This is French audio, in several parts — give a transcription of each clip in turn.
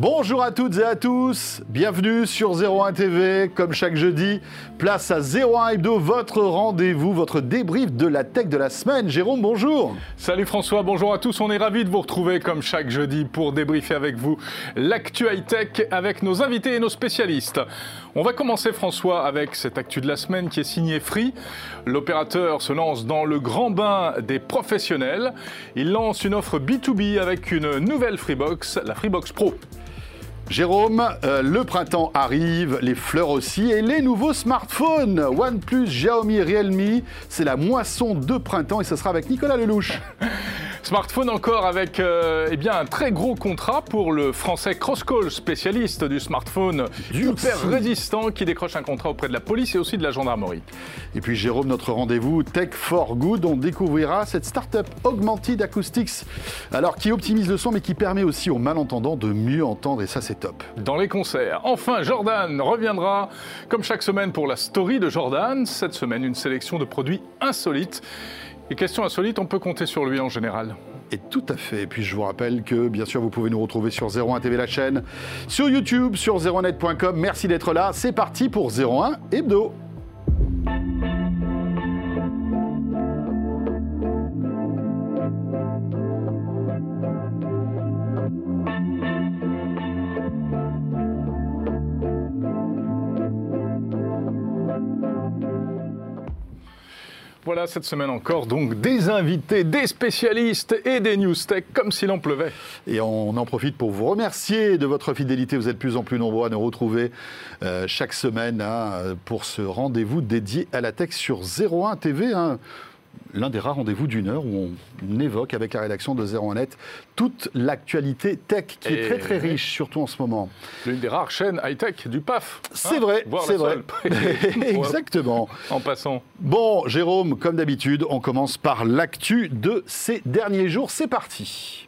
Bonjour à toutes et à tous, bienvenue sur 01 TV. Comme chaque jeudi, place à 01 Hebdo, votre rendez-vous, votre débrief de la tech de la semaine. Jérôme, bonjour. Salut François, bonjour à tous. On est ravis de vous retrouver comme chaque jeudi pour débriefer avec vous l'actu high-tech avec nos invités et nos spécialistes. On va commencer François avec cette actu de la semaine qui est signée Free. L'opérateur se lance dans le grand bain des professionnels. Il lance une offre B2B avec une nouvelle Freebox, la Freebox Pro. Jérôme, euh, le printemps arrive, les fleurs aussi, et les nouveaux smartphones OnePlus, Xiaomi, Realme, c'est la moisson de printemps et ce sera avec Nicolas Lelouch. Smartphone encore avec euh, eh bien, un très gros contrat pour le français Crosscall, spécialiste du smartphone hyper résistant qui décroche un contrat auprès de la police et aussi de la gendarmerie. Et puis Jérôme, notre rendez-vous Tech for Good, on découvrira cette start-up Augmented Acoustics, alors qui optimise le son mais qui permet aussi aux malentendants de mieux entendre et ça c'est top. Dans les concerts, enfin Jordan reviendra comme chaque semaine pour la story de Jordan. Cette semaine, une sélection de produits insolites les questions insolites, on peut compter sur lui en général. Et tout à fait. Et puis je vous rappelle que bien sûr vous pouvez nous retrouver sur 01 TV la chaîne, sur YouTube, sur 01net.com. Merci d'être là. C'est parti pour 01 Hebdo. Voilà, cette semaine encore, donc des invités, des spécialistes et des news tech, comme s'il en pleuvait. Et on en profite pour vous remercier de votre fidélité. Vous êtes de plus en plus nombreux à nous retrouver euh, chaque semaine hein, pour ce rendez-vous dédié à la tech sur 01 TV. Hein l'un des rares rendez-vous d'une heure où on évoque avec la rédaction de 01net toute l'actualité tech qui est très très riche, surtout en ce moment. L'une des rares chaînes high-tech du PAF. C'est hein, vrai, c'est vrai. Exactement. En passant. Bon, Jérôme, comme d'habitude, on commence par l'actu de ces derniers jours. C'est parti.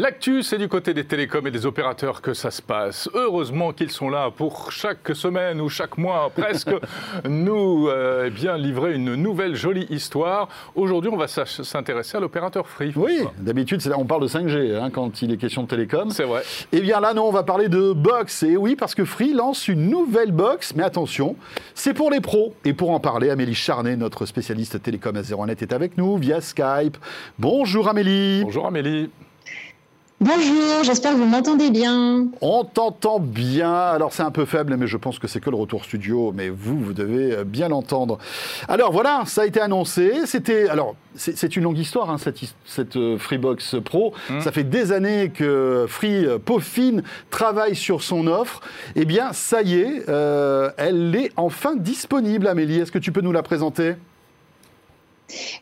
L'actu, c'est du côté des télécoms et des opérateurs que ça se passe. Heureusement qu'ils sont là pour chaque semaine ou chaque mois presque nous euh, eh bien livrer une nouvelle jolie histoire. Aujourd'hui, on va s'intéresser à l'opérateur Free. Oui, d'habitude, on parle de 5G hein, quand il est question de télécom. C'est vrai. Eh bien là, non, on va parler de box. Et oui, parce que Free lance une nouvelle box, mais attention, c'est pour les pros. Et pour en parler, Amélie Charnet, notre spécialiste télécom à 01net, est avec nous via Skype. Bonjour Amélie. Bonjour Amélie. Bonjour, j'espère que vous m'entendez bien. On t'entend bien. Alors c'est un peu faible, mais je pense que c'est que le retour studio. Mais vous, vous devez euh, bien l'entendre. Alors voilà, ça a été annoncé. C'était alors c'est une longue histoire hein, cette, cette euh, Freebox Pro. Mmh. Ça fait des années que Free euh, peaufine travaille sur son offre. Eh bien, ça y est, elle est enfin disponible. Amélie, est-ce que tu peux nous la présenter?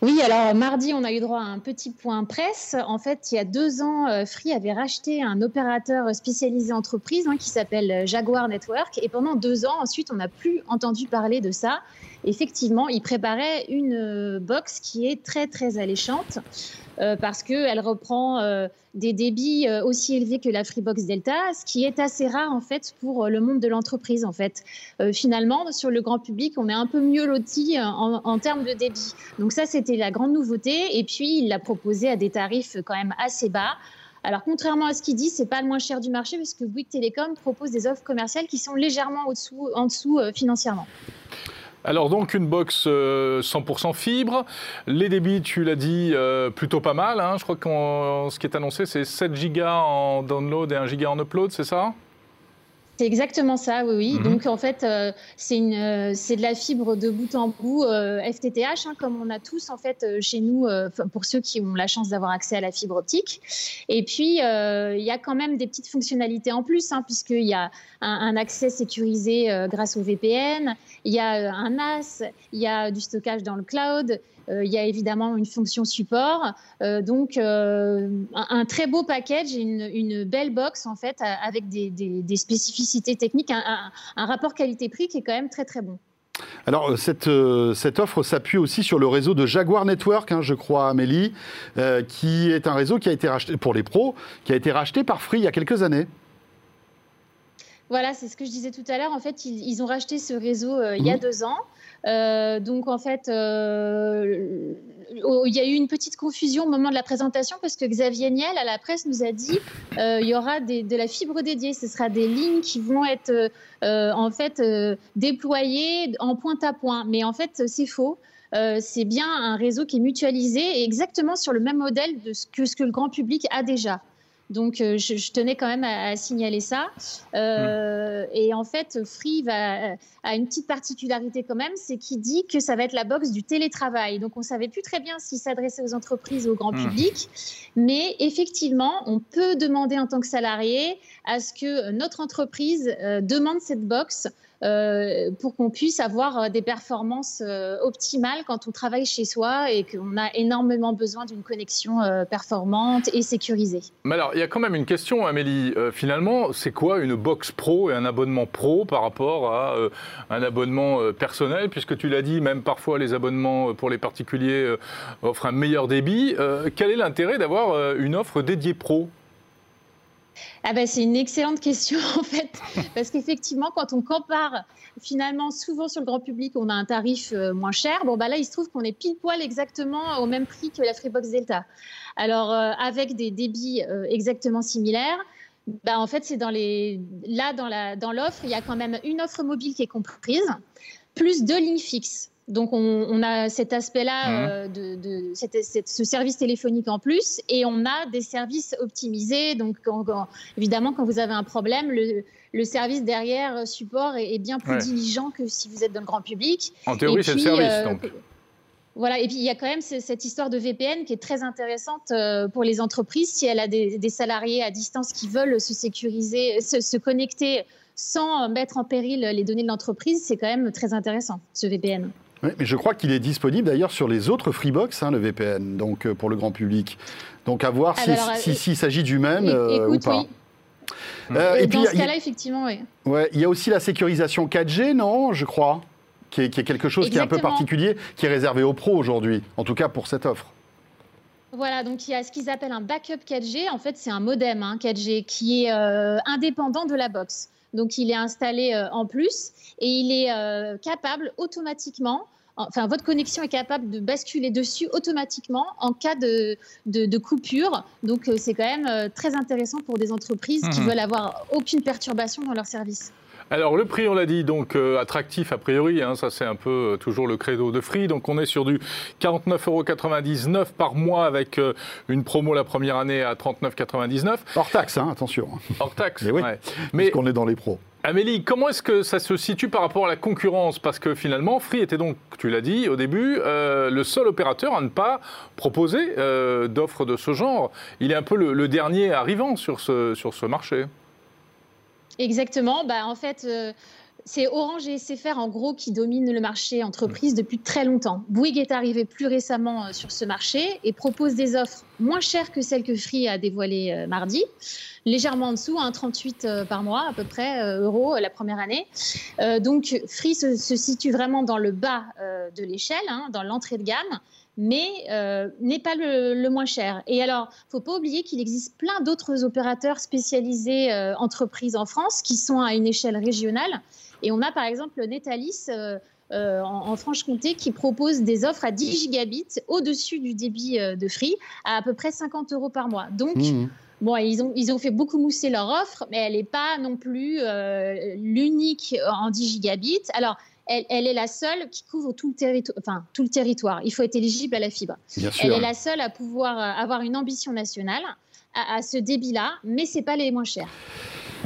Oui, alors mardi, on a eu droit à un petit point presse. En fait, il y a deux ans, euh, Free avait racheté un opérateur spécialisé entreprise hein, qui s'appelle Jaguar Network. Et pendant deux ans, ensuite, on n'a plus entendu parler de ça. Effectivement, il préparait une euh, box qui est très, très alléchante. Euh, parce qu'elle reprend euh, des débits aussi élevés que la Freebox Delta, ce qui est assez rare en fait pour le monde de l'entreprise. En fait, finalement, sur le grand public, on est un peu mieux loti en, termes de débit. Donc ça, c'était la grande nouveauté. Et puis, il l'a proposé à des tarifs quand même assez bas. Alors, contrairement à ce qu'il dit, c'est pas le moins cher du marché parce que Bouygues Telecom propose des offres commerciales qui sont légèrement en dessous financièrement. Alors donc une box 100% euh, fibre, les débits, tu l'as dit, euh, plutôt pas mal. Hein. Je crois que ce qui est annoncé, c'est 7 Go en download et 1 Go en upload, c'est ça? C'est exactement ça, oui. oui. Mhm. Donc en fait, euh, c'est de la fibre de bout en bout FTTH, hein, comme on a tous en fait chez nous, pour ceux qui ont la chance d'avoir accès à la fibre optique. Et puis il y a quand même des petites fonctionnalités en plus, hein, puisqu'il y a un, accès sécurisé grâce au VPN, il y a euh, un NAS, il y a du stockage dans le cloud, euh, il y a évidemment une fonction support. Euh, donc, un, très beau package, une, une, belle box en fait, avec des, spécificités techniques, un, rapport qualité-prix qui est quand même très très bon. Alors, cette, offre s'appuie aussi sur le réseau de Jaguar Network, hein, je crois, Amélie, qui est un réseau qui a été pour les pros, qui a été racheté par Free il y a quelques années. Voilà, c'est ce que je disais tout à l'heure. En fait, ils, ont racheté ce réseau euh, il y a mhm. deux ans. Euh, donc, en fait, euh, il y a eu une petite confusion au moment de la présentation parce que Xavier Niel à la presse nous a dit il y aura de la fibre dédiée. Ce sera des lignes qui vont être en fait déployées en point à point. Mais en fait, c'est faux. c'est bien un réseau qui est mutualisé et exactement sur le même modèle de ce que, ce que le grand public a déjà. Donc, euh, je, tenais quand même à, signaler ça. Euh, et en fait, Free va, a une petite particularité quand même, c'est qu'il dit que ça va être la box du télétravail. Donc, on ne savait plus très bien s'il s'adressait aux entreprises ou au grand hmm. public. Mais effectivement, on peut demander en tant que salarié à ce que notre entreprise euh, demande cette box pour qu'on puisse avoir euh, des performances euh, optimales quand on travaille chez soi et qu'on a énormément besoin d'une connexion performante et sécurisée. Mais alors, il y a quand même une question, Amélie. finalement, c'est quoi une box pro et un abonnement pro par rapport à un abonnement personnel? Puisque tu l'as dit, même parfois les abonnements pour les particuliers offrent un meilleur débit. quel est l'intérêt d'avoir une offre dédiée pro? Ah ben, c'est une excellente question en fait, parce qu'effectivement, quand on compare finalement souvent sur le grand public, on a un tarif euh, moins cher. Bon, bah là, il se trouve qu'on est pile poil exactement au même prix que la Freebox Delta. Alors, euh, avec des débits euh, exactement similaires. Bah, en fait, c'est dans les là dans la dans l'offre, il y a quand même une offre mobile qui est comprise, plus deux lignes fixes. Donc on, a cet aspect-là, mmh. euh, de, ce service téléphonique en plus, et on a des services optimisés. Donc évidemment, quand vous avez un problème, le, service derrière euh, support est, bien plus diligent que si vous êtes dans le grand public. En théorie, c'est le service. Euh, donc. Voilà, et puis il y a quand même cette histoire de VPN qui est très intéressante pour les entreprises. Si elle a des, salariés à distance qui veulent se sécuriser, se connecter sans mettre en péril les données de l'entreprise, c'est quand même très intéressant, ce VPN. Oui, mais je crois qu'il est disponible d'ailleurs sur les autres Freebox, hein, le VPN, donc euh, pour le grand public. Donc à voir s'il si, s'agit du même euh, ou pas. Euh, et, puis, dans ce cas-là, effectivement, oui. Ouais, il y a aussi la sécurisation 4G, non, je crois, qui est, quelque chose qui est un peu particulier, qui est réservé aux pros aujourd'hui, en tout cas pour cette offre. Voilà, donc il y a ce qu'ils appellent un backup 4G. En fait, c'est un modem 4G hein, qui est indépendant de la box. Donc il est installé euh, en plus et il est euh, capable automatiquement enfin votre connexion est capable de basculer dessus automatiquement en cas de, de, coupure. Donc euh, c'est quand même très intéressant pour des entreprises qui mhm. veulent avoir aucune perturbation dans leur service. Alors le prix, on l'a dit, donc euh, attractif a priori, hein, ça c'est un peu euh, toujours le credo de Free. Donc on est sur du 49,99 euros par mois avec euh, une promo la première année à 39,99. Hors taxe, hein, attention. Hors taxe, mais oui. Mais qu'on est dans les pros. Amélie, comment est-ce que ça se situe par rapport à la concurrence? Parce que finalement, Free était donc, tu l'as dit au début, le seul opérateur à ne pas proposer d'offres de ce genre. Il est un peu le, dernier arrivant sur ce, sur ce marché. Exactement. Bah, en fait, euh, c'est Orange et SFR en gros qui dominent le marché entreprise depuis très longtemps. Bouygues est arrivé plus récemment euh, sur ce marché et propose des offres moins chères que celles que Free a dévoilées euh, mardi, légèrement en dessous, 38 hein, par mois à peu près euros la première année. donc Free se, situe vraiment dans le bas de l'échelle, hein, dans l'entrée de gamme mais euh, n'est pas le, moins cher. Et alors, il ne faut pas oublier qu'il existe plein d'autres opérateurs spécialisés euh, entreprises en France qui sont à une échelle régionale. Et on a par exemple Netalis euh, en, Franche-Comté qui propose des offres à 10 gigabits au-dessus du débit de Free à à peu près 50 euros par mois. Donc, mmh. Bon, ils ont, ils ont fait beaucoup mousser leur offre, mais elle n'est pas non plus l'unique en 10 gigabits. Alors, elle, est la seule qui couvre tout le, territoire, enfin, tout le territoire. Il faut être éligible à la fibre. elle est la seule à pouvoir euh, avoir une ambition nationale à, à ce débit-là, mais ce n'est pas les moins chers.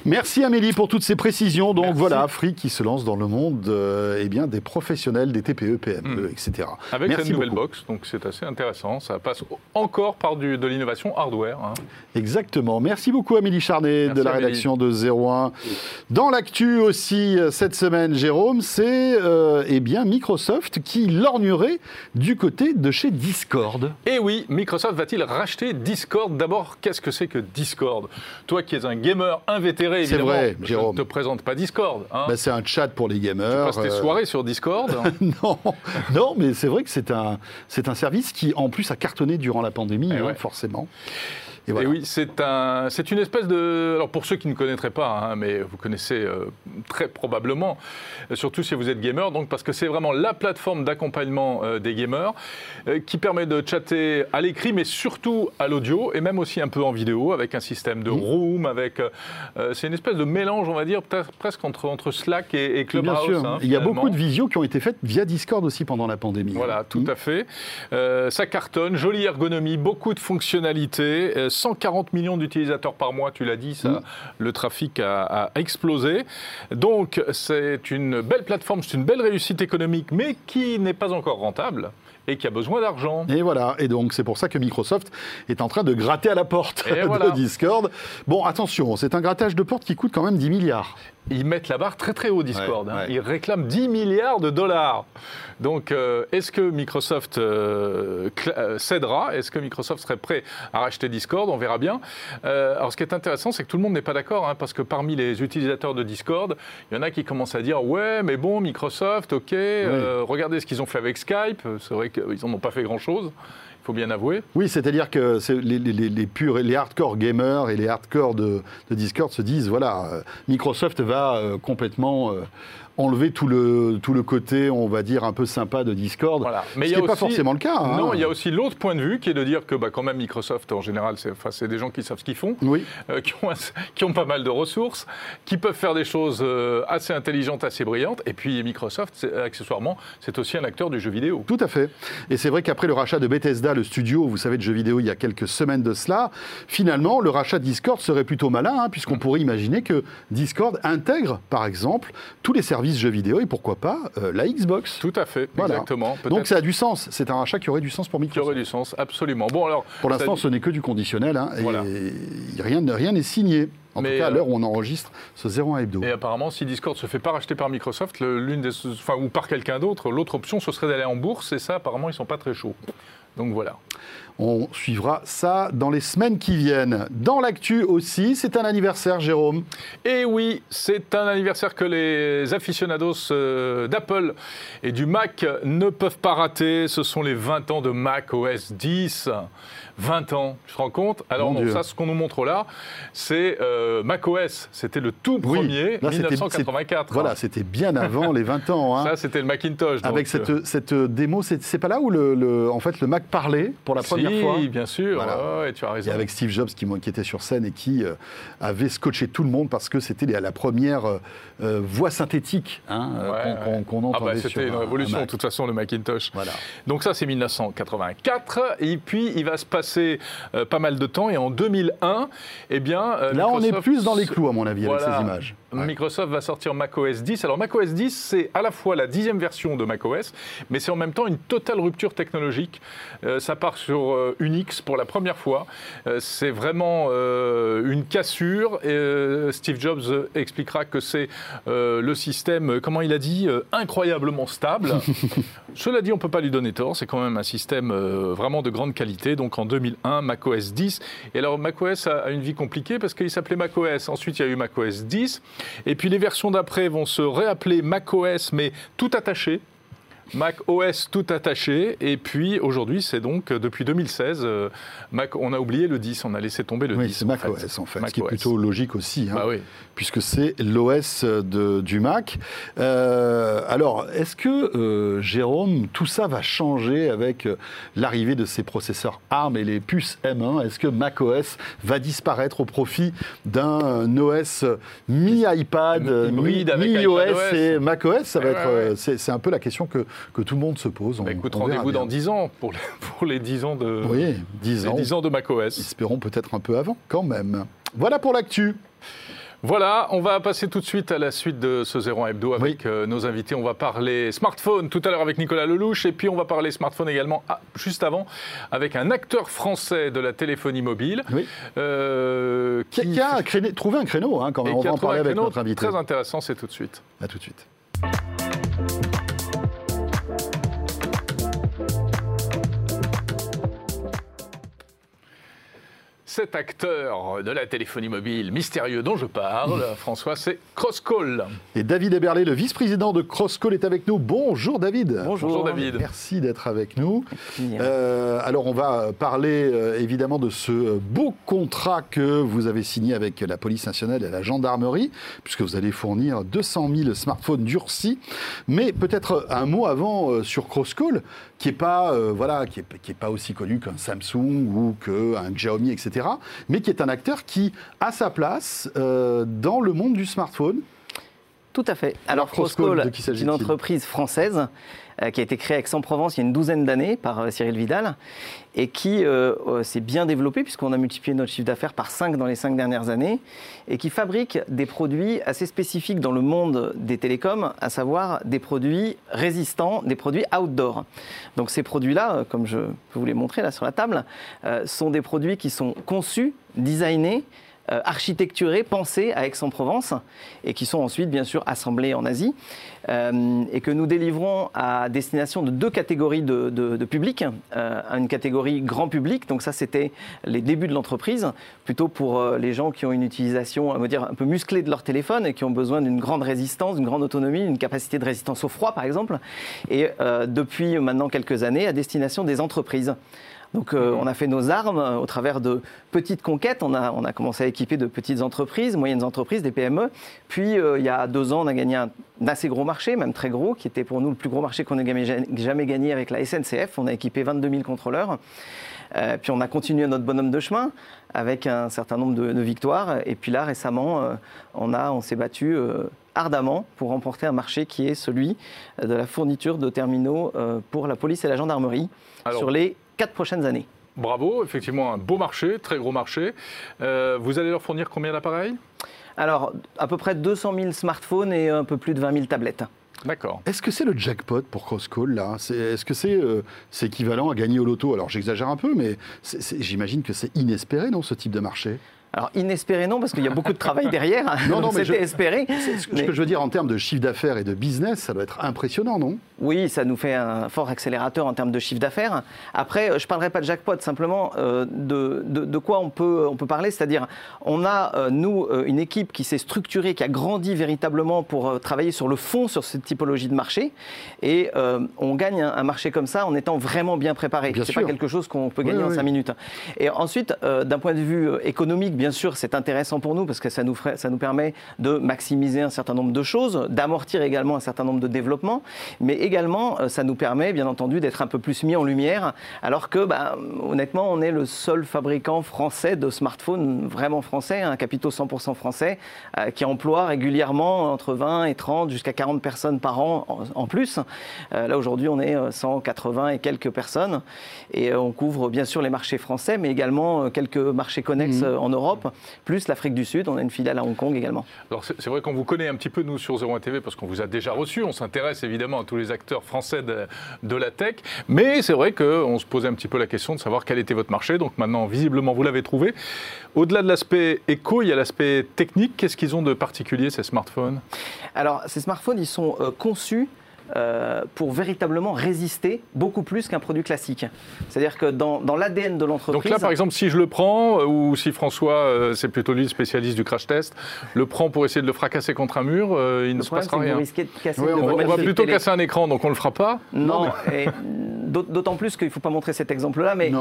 Merci Amélie pour toutes ces précisions. Donc voilà, Free qui se lance dans le monde euh, eh bien, des professionnels, des TPE, PME, etc. Avec Merci cette nouvelle box, donc c'est assez intéressant. Ça passe encore par du, de l'innovation hardware. Hein. Exactement. Merci beaucoup Amélie Charnet de la rédaction de 01. Dans l'actu aussi euh, cette semaine, Jérôme, c'est euh, eh bien Microsoft qui lorgnerait du côté de chez Discord. Eh oui, Microsoft va-t-il racheter Discord? D'abord, qu'est-ce que c'est que Discord? Toi qui es un gamer invétéré c'est vrai, Jérôme. Je ne te présente pas Discord. Hein. Bah, c'est un chat pour les gamers. Tu passes tes euh, soirées sur Discord non, non, mais c'est vrai que c'est un, c'est un service qui, en plus, a cartonné durant la pandémie, eh hein, forcément. Et, oui, c'est un, une espèce de. Alors pour ceux qui ne connaîtraient pas, hein, mais vous connaissez euh, très probablement, euh, surtout si vous êtes gamer, donc parce que c'est vraiment la plateforme d'accompagnement euh, des gamers qui permet de chatter à l'écrit, mais surtout à l'audio et même aussi un peu en vidéo avec un système de room, avec. c'est une espèce de mélange, on va dire, presque entre, entre Slack et, Clubhouse. Bien sûr. Hein, Il y a beaucoup de visios qui ont été faites via Discord aussi pendant la pandémie. Voilà, tout à fait. ça cartonne, jolie ergonomie, beaucoup de fonctionnalités. 140 millions d'utilisateurs par mois, tu l'as dit, ça, mm. le trafic a, explosé. Donc c'est une belle plateforme, c'est une belle réussite économique, mais qui n'est pas encore rentable et qui a besoin d'argent. Et voilà, et donc c'est pour ça que Microsoft est en train de gratter à la porte de Discord. Bon, attention, c'est un grattage de porte qui coûte quand même 10 milliards ils mettent la barre très très haut Discord. Hein. Ils réclament 10 milliards de dollars. Donc, euh, est-ce que Microsoft euh, euh, cédera? Est-ce que Microsoft serait prêt à racheter Discord? On verra bien. alors, ce qui est intéressant, c'est que tout le monde n'est pas d'accord, hein, parce que parmi les utilisateurs de Discord, il y en a qui commencent à dire Ouais, mais bon, Microsoft, ok, regardez ce qu'ils ont fait avec Skype. C'est vrai qu'ils n'en ont pas fait grand-chose faut bien avouer. Oui, c'est-à-dire que les, purs, les hardcore gamers et les hardcore de, de Discord se disent voilà, Microsoft va complètement enlever tout le, tout le côté, on va dire, un peu sympa de Discord. Voilà. Mais ce n'est pas forcément le cas. Hein. Non, il y a aussi l'autre point de vue qui est de dire que bah, quand même Microsoft, en général, c'est enfin, des gens qui savent ce qu'ils font, oui. Euh, qui, ont, qui, ont, pas mal de ressources, qui peuvent faire des choses euh, assez intelligentes, assez brillantes. Et puis Microsoft, accessoirement, c'est aussi un acteur du jeu vidéo. Tout à fait. Et c'est vrai qu'après le rachat de Bethesda, le studio, vous savez, de jeux vidéo, il y a quelques semaines de cela, finalement, le rachat de Discord serait plutôt malin, hein, puisqu'on mm. pourrait imaginer que Discord intègre, par exemple, tous les services jeux vidéo et pourquoi pas euh, la Xbox. Tout à fait, exactement. Donc ça a du sens. C'est un rachat qui aurait du sens pour Microsoft. Qui aurait du sens, absolument. Bon alors. Pour l'instant, ce n'est que du conditionnel hein, et rien n'est signé. En tout cas, à l'heure où on enregistre ce 01 hebdo. Et apparemment, si Discord se fait pas racheter par Microsoft, l'une des, enfin, ou par quelqu'un d'autre, l'autre option, ce serait d'aller en bourse. Et ça, apparemment, ils sont pas très chauds. Donc voilà. On suivra ça dans les semaines qui viennent. Dans l'actu aussi, c'est un anniversaire, Jérôme. Et eh oui, c'est un anniversaire que les aficionados euh, d'Apple et du Mac ne peuvent pas rater. Ce sont les 20 ans de Mac OS 10. 20 ans, tu te rends compte? Alors non, ça, ce qu'on nous montre là, c'est euh, macOS. C'était le tout premier, 1984. Voilà, c'était bien avant les 20 ans. Hein. Ça, c'était le Macintosh. Avec cette, euh, cette, démo, c'est pas là où le, en fait, le Mac parlait pour la première fois Oui, bien sûr. Ouais, tu as raison. Et avec Steve Jobs qui, qui était sur scène et qui euh, avait scotché tout le monde parce que c'était la première voix synthétique hein, qu'on ah bah, C'était une révolution, de toute façon, le Macintosh. Voilà. Donc ça, c'est 1984. Et puis, il va se passer euh, pas mal de temps. Et en 2001, eh bien. Euh, Là, on est plus dans les clous, à mon avis, avec ces images. Microsoft va sortir macOS 10. Alors, macOS 10, c'est à la fois la dixième version de macOS, mais c'est en même temps une totale rupture technologique. Euh, ça part sur Unix pour la première fois. c'est vraiment une cassure. Et, Steve Jobs expliquera que c'est le système, comment il a dit, incroyablement stable. Cela dit, on ne peut pas lui donner tort. C'est quand même un système vraiment de grande qualité. Donc, en 2001, macOS 10. Et alors macOS a, une vie compliquée parce qu'il s'appelait macOS. Ensuite, il y a eu macOS 10. Et puis les versions d'après vont se réappeler macOS, mais tout attaché. Mac OS tout attaché. Et puis aujourd'hui, c'est donc euh, depuis 2016, euh, Mac, on a oublié le 10, on a laissé tomber le oui, 10. c'est Mac OS en fait, ce qui est plutôt logique aussi, hein, bah oui. puisque c'est l'OS du Mac. Euh, alors, est-ce que, Jérôme, tout ça va changer avec l'arrivée de ces processeurs ARM et les puces M1 Est-ce que Mac OS va disparaître au profit d'un OS mi-iPad, mi-OS et Mac OS Ça va être, c'est un peu la question que que tout le monde se pose. Bah, écoute, rendez-vous dans 10 ans pour les, pour les 10 ans de, oui, 10 ans. 10 ans de macOS. Espérons peut-être un peu avant, quand même. Voilà pour l'actu. Voilà, on va passer tout de suite à la suite de ce 01 Hebdo avec euh, nos invités. On va parler smartphone tout à l'heure avec Nicolas Lelouch et puis on va parler smartphone également ah, juste avant avec un acteur français de la téléphonie mobile. Oui. Euh, qui, a trouvé un créneau hein, quand même. On va en parler avec notre invité. Très intéressant, c'est tout de suite. À tout de suite. Cet acteur de la téléphonie mobile mystérieux dont je parle, François, c'est Crosscall. Et David Eberlé, le vice-président de Crosscall, est avec nous. Bonjour David. Bonjour, David. Merci d'être avec nous. Euh, alors on va parler euh, évidemment de ce beau contrat que vous avez signé avec la police nationale et la gendarmerie, puisque vous allez fournir 200 000 smartphones durcis. Mais peut-être un mot avant euh, sur Crosscall, qui n'est pas, voilà, qui est, qui est pas aussi connu qu'un Samsung ou qu'un Xiaomi, etc., mais qui est un acteur qui a sa place euh, dans le monde du smartphone. Tout à fait. Alors, Crosscall, c'est une entreprise française euh, qui a été créée à Aix-en-Provence il y a une douzaine d'années par euh, Cyril Vidal et qui s'est bien développée puisqu'on a multiplié notre chiffre d'affaires par 5 dans les 5 dernières années et qui fabrique des produits assez spécifiques dans le monde des télécoms, à savoir des produits résistants, des produits outdoor. Donc ces produits-là, comme je vous les montrer là sur la table, sont des produits qui sont conçus, designés, euh, architecturés, pensés à Aix-en-Provence et qui sont ensuite bien sûr assemblés en Asie euh, et que nous délivrons à destination de deux catégories de, de, public. Euh, une catégorie grand public, donc ça c'était les débuts de l'entreprise, plutôt pour les gens qui ont une utilisation dire, un peu musclée de leur téléphone et qui ont besoin d'une grande résistance, d'une grande autonomie, d'une capacité de résistance au froid par exemple. Et depuis maintenant quelques années à destination des entreprises. Donc euh, on a fait nos armes euh, au travers de petites conquêtes. On a, on a commencé à équiper de petites entreprises, moyennes entreprises, des PME. Puis euh, il y a deux ans, on a gagné un, assez gros marché, même très gros, qui était pour nous le plus gros marché qu'on ait jamais, gagné avec la SNCF. On a équipé 22 000 contrôleurs. puis on a continué notre bonhomme de chemin avec un certain nombre de, victoires. Et puis là, récemment, on, on s'est battu ardemment pour remporter un marché qui est celui de la fourniture de terminaux pour la police et la gendarmerie sur les quatre prochaines années. Bravo, effectivement un beau marché, très gros marché. Euh, vous allez leur fournir combien d'appareils? Alors, à peu près 200 000 smartphones et un peu plus de 20 000 tablettes. D'accord. Est-ce que c'est le jackpot pour Crosscall là? Est-ce que euh, c'est équivalent à gagner au loto? Alors j'exagère un peu, mais j'imagine que c'est inespéré, non, ce type de marché? Alors inespéré non, parce qu'il y a beaucoup de travail derrière. non, non, mais c'était espéré. Ce que je veux dire en termes de chiffre d'affaires et de business, ça doit être impressionnant, non? Oui, ça nous fait un fort accélérateur en termes de chiffre d'affaires. Après, je ne parlerai pas de jackpot, simplement euh, de, de, quoi on peut, on peut parler. C'est-à-dire, on a, euh, nous, euh, une équipe qui s'est structurée, qui a grandi véritablement pour travailler sur le fond, sur cette typologie de marché. Et on gagne un, marché comme ça en étant vraiment bien préparé. Ce n'est pas quelque chose qu'on peut gagner en cinq minutes. Et ensuite, d'un point de vue économique, bien sûr, c'est intéressant pour nous parce que ça nous, ça nous permet de maximiser un certain nombre de choses, d'amortir également un certain nombre de développements, mais également euh, ça nous permet, bien entendu, d'être un peu plus mis en lumière, alors que, bah, honnêtement, on est le seul fabricant français de smartphones vraiment français, un capitaux 100% français, euh, qui emploie régulièrement entre 20 et 30 jusqu'à 40 personnes par an en, plus. Euh, là, aujourd'hui, on est 180 et quelques personnes, et on couvre bien sûr les marchés français, mais également quelques marchés connexes mmh. en Europe plus l'Afrique du Sud. On a une filiale à Hong Kong également. Alors c'est vrai qu'on vous connaît un petit peu, nous, sur 01 TV, parce qu'on vous a déjà reçu. On s'intéresse évidemment à tous les acteurs français de, la tech. Mais c'est vrai qu'on se posait un petit peu la question de savoir quel était votre marché. Donc maintenant, visiblement, vous l'avez trouvé. Au-delà de l'aspect éco, il y a l'aspect technique. Qu'est-ce qu'ils ont de particulier, ces smartphones? Alors, ces smartphones, ils sont euh, conçus euh, pour véritablement résister beaucoup plus qu'un produit classique. C'est-à-dire que dans, dans l'ADN de l'entreprise... Donc là, par exemple, si je le prends, euh, ou si François, euh, c'est plutôt lui le spécialiste du crash test, le prend pour essayer de le fracasser contre un mur, il ne se passera rien. de casser on, va plutôt casser un écran, donc on ne le fera pas Non, d'autant plus qu'il ne faut pas montrer cet exemple-là, mais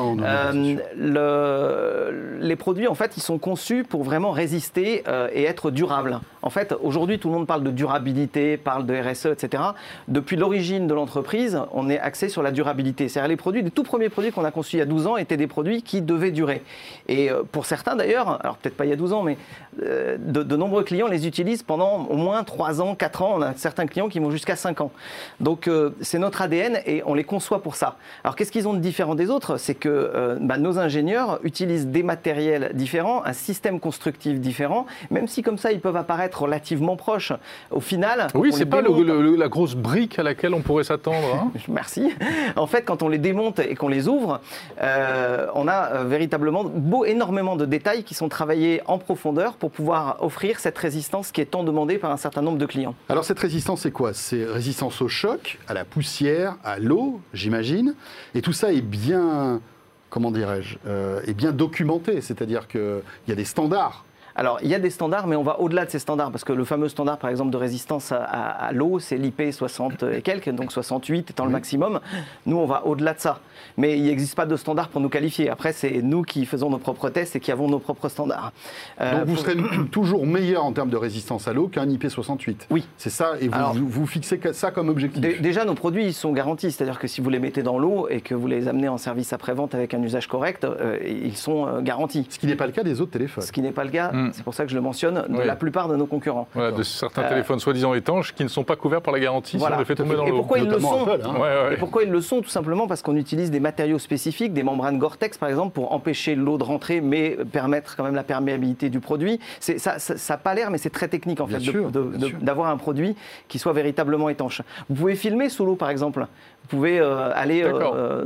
le, les produits, en fait, ils sont conçus pour vraiment résister et être durables. En fait, aujourd'hui, tout le monde parle de durabilité, parle de RSE, etc. De depuis l'origine de l'entreprise, on est axé sur la durabilité. C'est-à-dire les produits, les tout premiers produits qu'on a conçus il y a 12 ans étaient des produits qui devaient durer. Et euh, pour certains d'ailleurs, alors peut-être pas il y a 12 ans, mais euh, de, nombreux clients les utilisent pendant au moins 3 ans, 4 ans. On a certains clients qui vont jusqu'à 5 ans. Donc euh, c'est notre ADN et on les conçoit pour ça. Alors qu'est-ce qu'ils ont de différent des autres? C'est que bah, nos ingénieurs utilisent des matériels différents, un système constructif différent, même si comme ça ils peuvent apparaître relativement proches. Au final, oui, c'est pas la grosse brique à laquelle on pourrait s'attendre. Hein Merci. En fait, quand on les démonte et qu'on les ouvre, euh, on a euh, véritablement beau, énormément de détails qui sont travaillés en profondeur pour pouvoir offrir cette résistance qui est tant demandée par un certain nombre de clients. Alors cette résistance, c'est quoi? C'est résistance au choc, à la poussière, à l'eau, j'imagine. Et tout ça est bien comment dirais-je, est bien documenté, c'est-à-dire qu'il y a des standards alors, il y a des standards, mais on va au-delà de ces standards, parce que le fameux standard, par exemple, de résistance à, l'eau, c'est l'IP 60 et quelques, donc 68 étant le maximum. Nous, on va au-delà de ça. Mais il n'existe pas de standard pour nous qualifier. Après, c'est nous qui faisons nos propres tests et qui avons nos propres standards. Euh, donc, vous serez toujours meilleur en termes de résistance à l'eau qu'un IP 68 Oui. C'est ça, et vous, vous, fixez ça comme objectif Déjà, nos produits ils sont garantis, c'est-à-dire que si vous les mettez dans l'eau et que vous les amenez en service après-vente avec un usage correct, euh, ils sont euh, garantis. Ce qui n'est pas le cas des autres téléphones. Ce qui n'est pas le cas, Hmm. C'est pour ça que je le mentionne, de la plupart de nos concurrents. Voilà, de certains euh, téléphones soi-disant étanches qui ne sont pas couverts par la garantie si on les fait tomber dans l'eau. Et pourquoi ils le sont hein. Et pourquoi ils le sont Tout simplement parce qu'on utilise des matériaux spécifiques, des membranes Gore-Tex par exemple, pour empêcher l'eau de rentrer, mais permettre quand même la perméabilité du produit. Ça n'a ça, pas l'air, mais c'est très technique en fait d'avoir un produit qui soit véritablement étanche. Vous pouvez filmer sous l'eau par exemple. Vous pouvez euh, aller euh,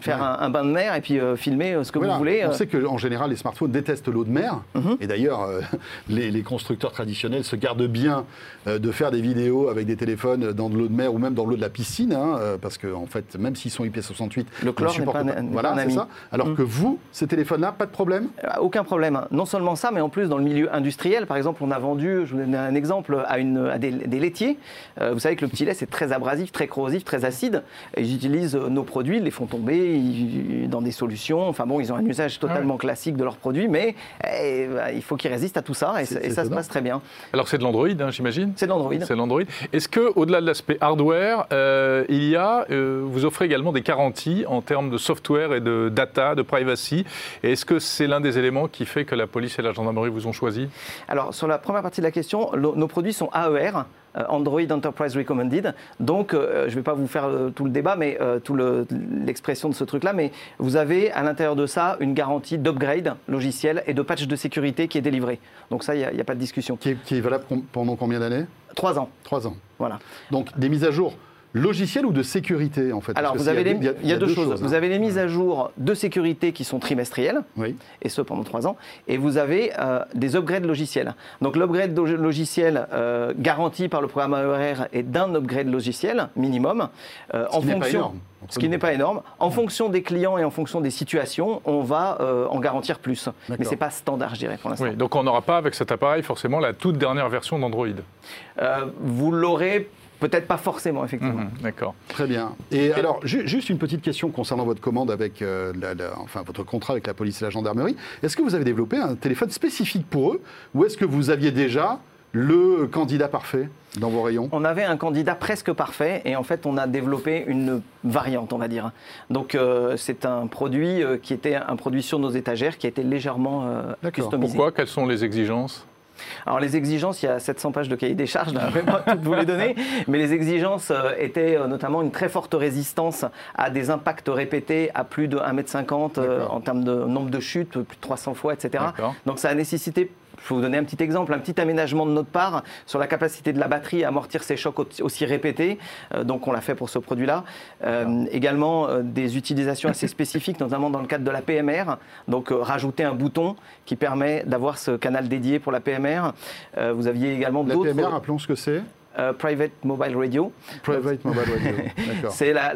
faire un, bain de mer et puis filmer ce que vous voulez. On sait qu'en général, les smartphones détestent l'eau de mer. Mhm. Et d'ailleurs, euh, les, constructeurs traditionnels se gardent bien euh, de faire des vidéos avec des téléphones dans de l'eau de mer ou même dans l'eau de la piscine, hein, euh, parce que en fait, même s'ils sont IP68, le chlore n'est pas, pas, voilà, c'est ça. Alors mhm. que vous, ces téléphones-là, pas de problème? Aucun problème. Non seulement ça, mais en plus dans le milieu industriel, par exemple, on a vendu, je vous donne un exemple, à, une, des, laitiers. vous savez que le petit lait c'est très abrasif, très corrosif, très acide. Ils utilisent nos produits, ils les font tomber dans des solutions. Enfin bon, ils ont un usage totalement classique de leurs produits, mais eh, bah, il faut qu'ils résistent à tout ça et, ça se passe très bien. Alors c'est de l'Android, hein, j'imagine? C'est de l'Android. C'est l'Android. Est-ce que au-delà de l'aspect hardware, euh, il y a, euh, vous offrez également des garanties en termes de software et de data, de privacy? Et est-ce que c'est l'un des éléments qui fait que la police et la gendarmerie vous ont choisi? Alors sur la première partie de la question, nos produits sont AER, euh, Android Enterprise Recommended. Donc, euh, je ne vais pas vous faire euh, tout le débat, mais tout l'expression de ce truc-là, mais vous avez à l'intérieur de ça une garantie d'upgrade logiciel et de patch de sécurité qui est délivrée. Donc ça, il n'y a, pas de discussion. Qui est, qui est valable pendant combien d'années? Trois ans. Trois ans. Voilà. Donc des mises à jour logiciel ou de sécurité en fait? Alors, vous avez il y a, deux, choses. Vous avez les mises à jour de sécurité qui sont trimestrielles, oui. et ce pendant trois ans, et vous avez euh, des upgrades logiciels. Donc l'upgrade logiciel euh, garanti par le programme AER est d'un upgrade logiciel minimum. Euh, en fonction, ce qui n'est pas énorme. En fonction des clients et en fonction des situations, on va en garantir plus. Mais ce n'est pas standard, je dirais, pour l'instant. Oui, donc on n'aura pas avec cet appareil forcément la toute dernière version d'Android. vous l'aurez Peut-être pas forcément, effectivement. Mhm, d'accord. Très bien. Et, alors, juste une petite question concernant votre commande avec, euh, enfin, votre contrat avec la police et la gendarmerie. Est-ce que vous avez développé un téléphone spécifique pour eux ou est-ce que vous aviez déjà le candidat parfait dans vos rayons? On avait un candidat presque parfait et en fait on a développé une variante on va dire. Donc euh, c'est un produit euh, qui était un produit sur nos étagères qui a été légèrement customisé. Pourquoi? Quelles sont les exigences? Alors les exigences, il y a 700 pages de cahier des charges, je ne pas toutes vous les donner, mais les exigences euh, étaient euh, notamment une très forte résistance à des impacts répétés à plus de 1m50 euh, en termes de nombre de chutes, plus de 300 fois, etc. Donc ça a nécessité je vais vous donner un petit exemple, un petit aménagement de notre part sur la capacité de la batterie à amortir ces chocs aussi répétés. Euh, donc on l'a fait pour ce produit-là. Euh, également euh, des utilisations assez spécifiques, notamment dans le cadre de la PMR. Donc rajouter un bouton qui permet d'avoir ce canal dédié pour la PMR. vous aviez également d'autres... La PMR, appelons ce que c'est Private Mobile Radio. Private Mobile Radio, d'accord. c'est la,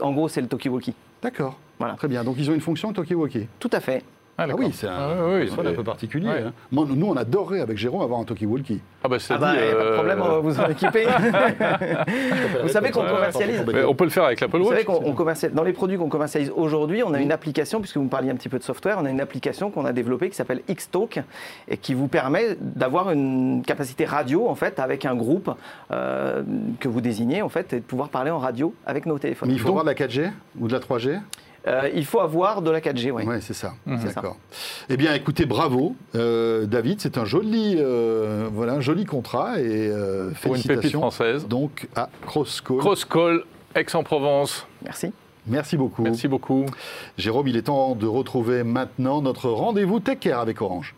en gros, c'est le Talkie-Walkie. D'accord. Voilà. Très bien. Donc ils ont une fonction Talkie-Walkie. Tout à fait. Ah, ah, oui, c'est un, ah, un, peu particulier. Hein. nous, on adorerait avec Jérôme avoir un Talkie Walkie. Ah bah, ah bah pas de euh, problème, on va vous en équiper. vous savez qu'on commercialise. on peut le faire avec l'Apple Watch. Vous savez qu'on commercialise. Dans les produits qu'on commercialise aujourd'hui, on a une application, puisque vous me parliez un petit peu de software, on a une application qu'on a développée qui s'appelle Xtalk et qui vous permet d'avoir une capacité radio en fait avec un groupe euh, que vous désignez en fait et de pouvoir parler en radio avec nos téléphones. Mais il faut avoir de la 4G ou de la 3G euh, il faut avoir de la 4G, oui. Oui, c'est ça. Mhm. D'accord. Eh bien, écoutez, bravo, euh, David. C'est un joli, euh, voilà, un joli contrat et pour une pépite française. Donc à Crosscall. Crosscall, Aix-en-Provence. Merci. Merci beaucoup. Merci beaucoup. Jérôme, il est temps de retrouver maintenant notre rendez-vous Tech Care avec Orange.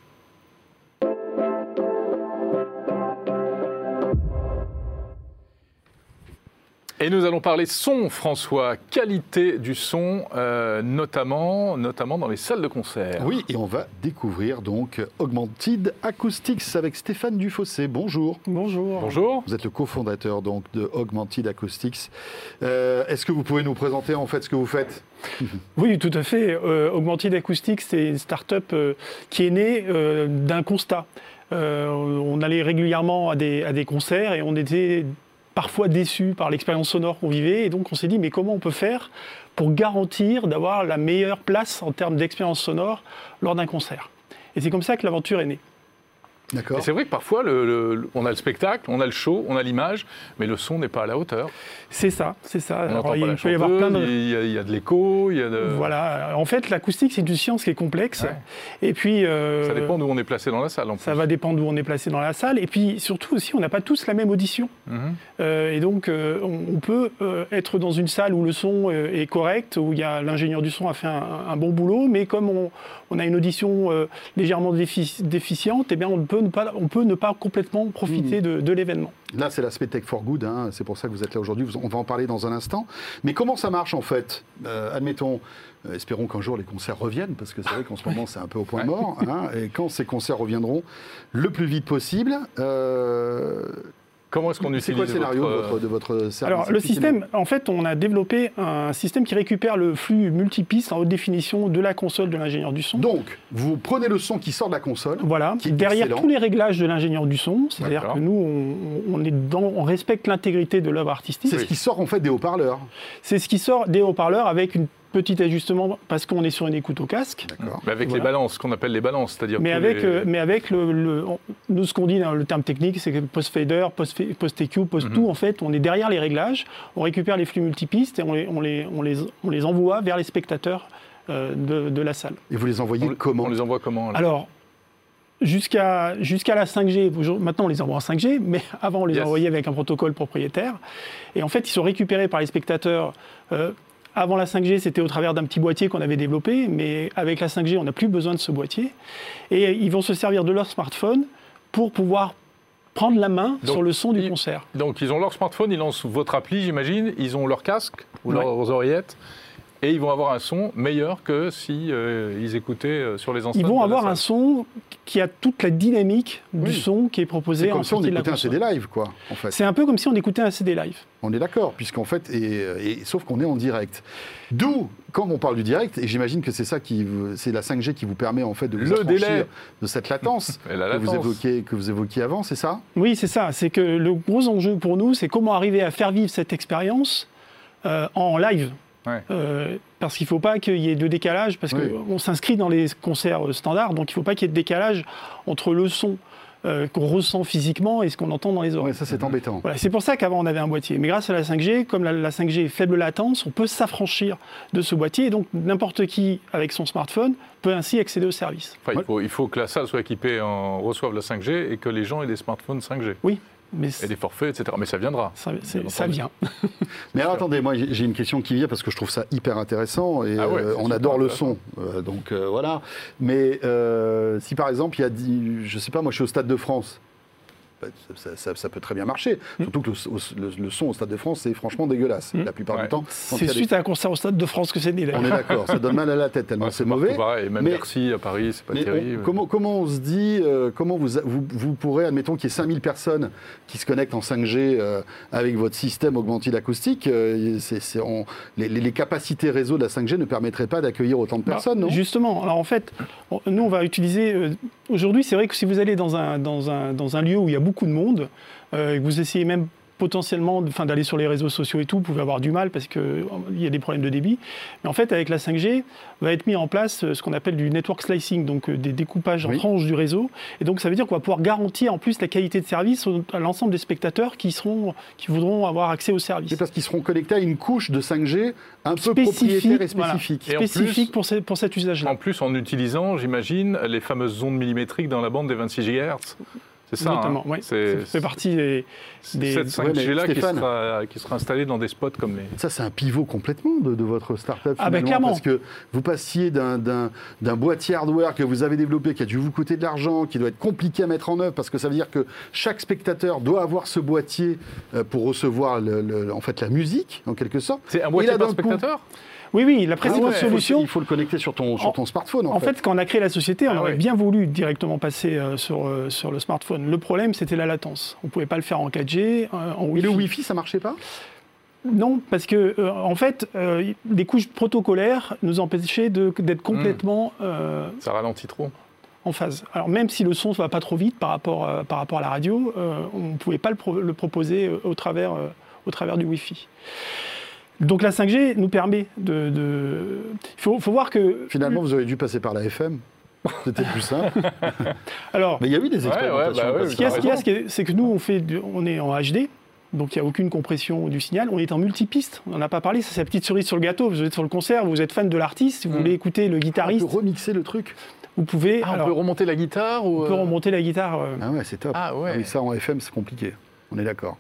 Et nous allons parler son, François, qualité du son, euh, notamment, notamment dans les salles de concert. Oui, et on va découvrir donc Augmented Acoustics avec Stéphane Dufossé. Bonjour. Bonjour. Bonjour. Vous êtes le cofondateur donc de Augmented Acoustics. Euh, est-ce que vous pouvez nous présenter en fait ce que vous faites? Oui, tout à fait. Euh, Augmented Acoustics, c'est une start-up qui est née d'un constat. on allait régulièrement à des, à des concerts et on était parfois déçus par l'expérience sonore qu'on vivait. Et donc on s'est dit, mais comment on peut faire pour garantir d'avoir la meilleure place en termes d'expérience sonore lors d'un concert? Et c'est comme ça que l'aventure est née. C'est vrai que parfois, on a le spectacle, on a le show, on a l'image, mais le son n'est pas à la hauteur. C'est ça, c'est ça. il, peut y avoir plein de... il, y a, de l'écho, il y a de... Voilà. En fait, l'acoustique, c'est une science qui est complexe. Et puis... Euh, ça dépend d'où on est placé dans la salle, Ça va dépendre d'où on est placé dans la salle. Et puis, surtout aussi, on n'a pas tous la même audition. Mhm. Euh, et donc, euh, on, peut être dans une salle où le son est correct, où il y a l'ingénieur du son a fait un, bon boulot, mais comme on, a une audition légèrement déficiente, eh bien, on peut on peut ne pas complètement profiter mmh. de, l'événement. Là, c'est l'aspect Tech for Good, hein. c'est pour ça que vous êtes là aujourd'hui, on va en parler dans un instant. Mais comment ça marche en fait? Euh, Admettons, euh, espérons qu'un jour les concerts reviennent, parce que c'est vrai qu'en ce moment c'est un peu au point mort, hein. et quand ces concerts reviendront le plus vite possible, euh, Comment est-ce qu'on utilise C'est quoi le scénario de, votre, service Alors, le système, en fait, on a développé un système qui récupère le flux multipiste en haute définition de la console de l'ingénieur du son. Donc, vous prenez le son qui sort de la console. Voilà, derrière tous les réglages de l'ingénieur du son, c'est-à-dire que nous, on, est dans, on respecte l'intégrité de l'œuvre artistique. C'est ce qui sort en fait des haut-parleurs. C'est ce qui sort des haut-parleurs avec une petit ajustement parce qu'on est sur une écoute au casque. Mais avec les balances, ce qu'on appelle les balances, c'est-à-dire. Mais, avec, euh, mais avec le, nous ce qu'on dit dans le terme technique, c'est que post fader, post post EQ, post tout, en fait, on est derrière les réglages, on récupère les flux multipistes et on les, on les, on les, on les envoie vers les spectateurs euh, de, de, la salle. Et vous les envoyez comment On les envoie comment Alors. Jusqu'à jusqu'à la 5G, maintenant on les envoie en 5G, mais avant on les envoyait avec un protocole propriétaire. Et en fait, ils sont récupérés par les spectateurs euh, avant la 5G, c'était au travers d'un petit boîtier qu'on avait développé, mais avec la 5G, on n'a plus besoin de ce boîtier. Et ils vont se servir de leur smartphone pour pouvoir prendre la main sur le son du concert. Donc ils ont leur smartphone, ils lancent votre appli, j'imagine, ils ont leur casque ou leurs oreillettes et ils vont avoir un son meilleur que si euh, ils écoutaient euh, sur les enceintes. Ils vont avoir un son qui a toute la dynamique du son qui est proposé comme si on écoutait un CD live, quoi. En fait. C'est un peu comme si on écoutait un CD live. On est d'accord, puisqu'en fait, et, sauf qu'on est en direct. D'où, quand on parle du direct, et j'imagine que c'est ça qui, c'est la 5G qui vous permet en fait de vous le délai de cette latence, que vous évoquiez, que vous évoquiez avant, c'est ça? Oui, c'est ça. C'est que le gros enjeu pour nous, c'est comment arriver à faire vivre cette expérience euh, en live. Euh, parce qu'il ne faut pas qu'il y ait de décalage, parce qu'on s'inscrit dans les concerts standards, donc il ne faut pas qu'il y ait de décalage entre le son euh, qu'on ressent physiquement et ce qu'on entend dans les oreilles. ça c'est embêtant. c'est pour ça qu'avant on avait un boîtier. Mais grâce à la 5G, comme la, 5G est faible latence, on peut s'affranchir de ce boîtier et donc n'importe qui avec son smartphone peut ainsi accéder au service. il, faut, il, faut, que la salle soit équipée en reçoive la 5G et que les gens aient des smartphones 5G. Oui, et des forfaits, etc. Mais ça viendra. Ça, ça vient. Mais alors, attendez, moi j'ai une question qui vient parce que je trouve ça hyper intéressant et ah euh, on adore le son. Euh, donc euh, voilà. Mais si par exemple il y a, je sais pas, moi je suis au Stade de France. Ça, peut très bien marcher. Surtout que le, son au Stade de France, c'est franchement dégueulasse. Hmm. La plupart du temps. C'est suite à un concert au Stade de France que c'est né. On est d'accord, ça donne mal à la tête tellement c'est mauvais. Et même Merci à Paris, c'est pas terrible. comment, comment, on se dit, euh, comment vous, vous, pourrez, admettons qu'il y ait 5000 personnes qui se connectent en 5G euh, avec votre système augmenté d'acoustique, euh, les, capacités réseau de la 5G ne permettraient pas d'accueillir autant de bah, personnes, non? Justement, alors en fait, nous on va utiliser. Aujourd'hui, c'est vrai que si vous allez dans un, dans, un, dans un lieu où il y a beaucoup de monde, euh, et que vous essayez même potentiellement d'aller sur les réseaux sociaux et tout, vous pouvez avoir du mal parce qu'il euh, y a des problèmes de débit. Mais en fait, avec la 5G, va être mis en place euh, ce qu'on appelle du network slicing, donc des découpages en tranches du réseau. Et donc, ça veut dire qu'on va pouvoir garantir en plus la qualité de service à l'ensemble des spectateurs qui, seront, qui voudront avoir accès au service. C'est parce qu'ils seront connectés à une couche de 5G un peu spécifique, et spécifique. spécifique pour, pour cet usage-là. En plus, en utilisant, j'imagine, les fameuses ondes millimétriques dans la bande des 26 GHz C'est ça. Notamment, hein. Ça fait partie des. des... Cette 5G-là qui, sera, qui sera installée dans des spots comme les. Ça, c'est un pivot complètement de, votre start-up. Ah, ben clairement. Parce que vous passiez d'un boîtier hardware que vous avez développé, qui a dû vous coûter de l'argent, qui doit être compliqué à mettre en œuvre, parce que ça veut dire que chaque spectateur doit avoir ce boîtier euh, pour recevoir le, en fait, la musique, en quelque sorte. C'est un boîtier par spectateur? Oui, oui, la précédente ah solution. Il faut, le connecter sur ton, sur ton smartphone. En, fait. quand on a créé la société, on ah aurait bien voulu directement passer euh, sur, euh, sur le smartphone. Le problème, c'était la latence. On ne pouvait pas le faire en 4G, euh, en Wi-Fi. Et le Wi-Fi, ça marchait pas? Non, parce que en fait, les couches protocolaires nous empêchaient d'être complètement. Hmm. ça ralentit trop. En phase. Alors même si le son ne va pas trop vite par rapport, par rapport à la radio, on ne pouvait pas le, le proposer au travers, au travers du Wi-Fi. Donc la 5G nous permet de... Il faut, voir que... Finalement, vous avez dû passer par la FM c'était plus simple. Alors, mais il y a eu des expérimentations. Bah ce qu'il y a, c'est que nous, on, fait on est en HD, donc il n'y a aucune compression du signal. On est en multipiste. On n'en a pas parlé, c'est la petite cerise sur le gâteau. Vous êtes sur le concert, vous êtes fan de l'artiste, vous mm. voulez écouter le guitariste. On peut remixer le truc. Vous pouvez. Ah, on peut remonter la guitare ou On peut euh, remonter la guitare. Euh. Ah ouais, c'est top. Ah ouais. Ah oui, ça en FM, c'est compliqué. On est d'accord.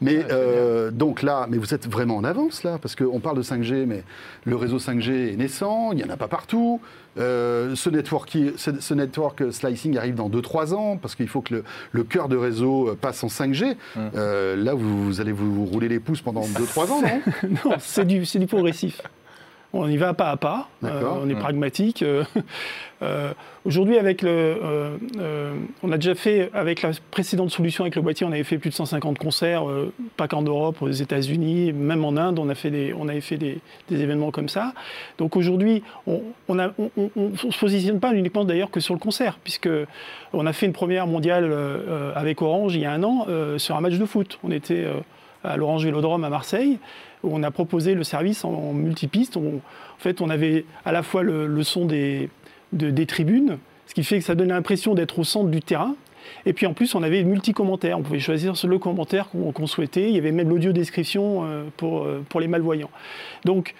Mais euh, donc là, mais vous êtes vraiment en avance là, parce qu'on parle de 5G, mais le réseau 5G est naissant, il n'y en a pas partout. Euh, ce, network, ce, network slicing arrive dans 2-3 ans, parce qu'il faut que le, cœur de réseau passe en 5G. Hum. Euh, là, vous, allez vous rouler les pouces pendant 2-3 ans, non? Non, c'est du, du progressif. On y va pas à pas, on est pragmatique. Euh, aujourd'hui, avec le, euh, euh, on a déjà fait avec la précédente solution avec le boîtier, on avait fait plus de 150 concerts, pas qu'en Europe, aux États-Unis, même en Inde, on a fait des, on avait fait des, événements comme ça. Donc aujourd'hui, on, ne se positionne pas uniquement d'ailleurs que sur le concert, puisque on a fait une première mondiale avec Orange il y a un an sur un match de foot. On était à l'Orange Vélodrome à Marseille, où on a proposé le service en, multipiste. en fait, on avait à la fois le son des tribunes, ce qui fait que ça donnait l'impression d'être au centre du terrain. Et puis en plus, on avait multi-commentaires. On pouvait choisir le commentaire qu'on souhaitait. Il y avait même l'audio-description euh, pour, euh, pour les malvoyants. Donc,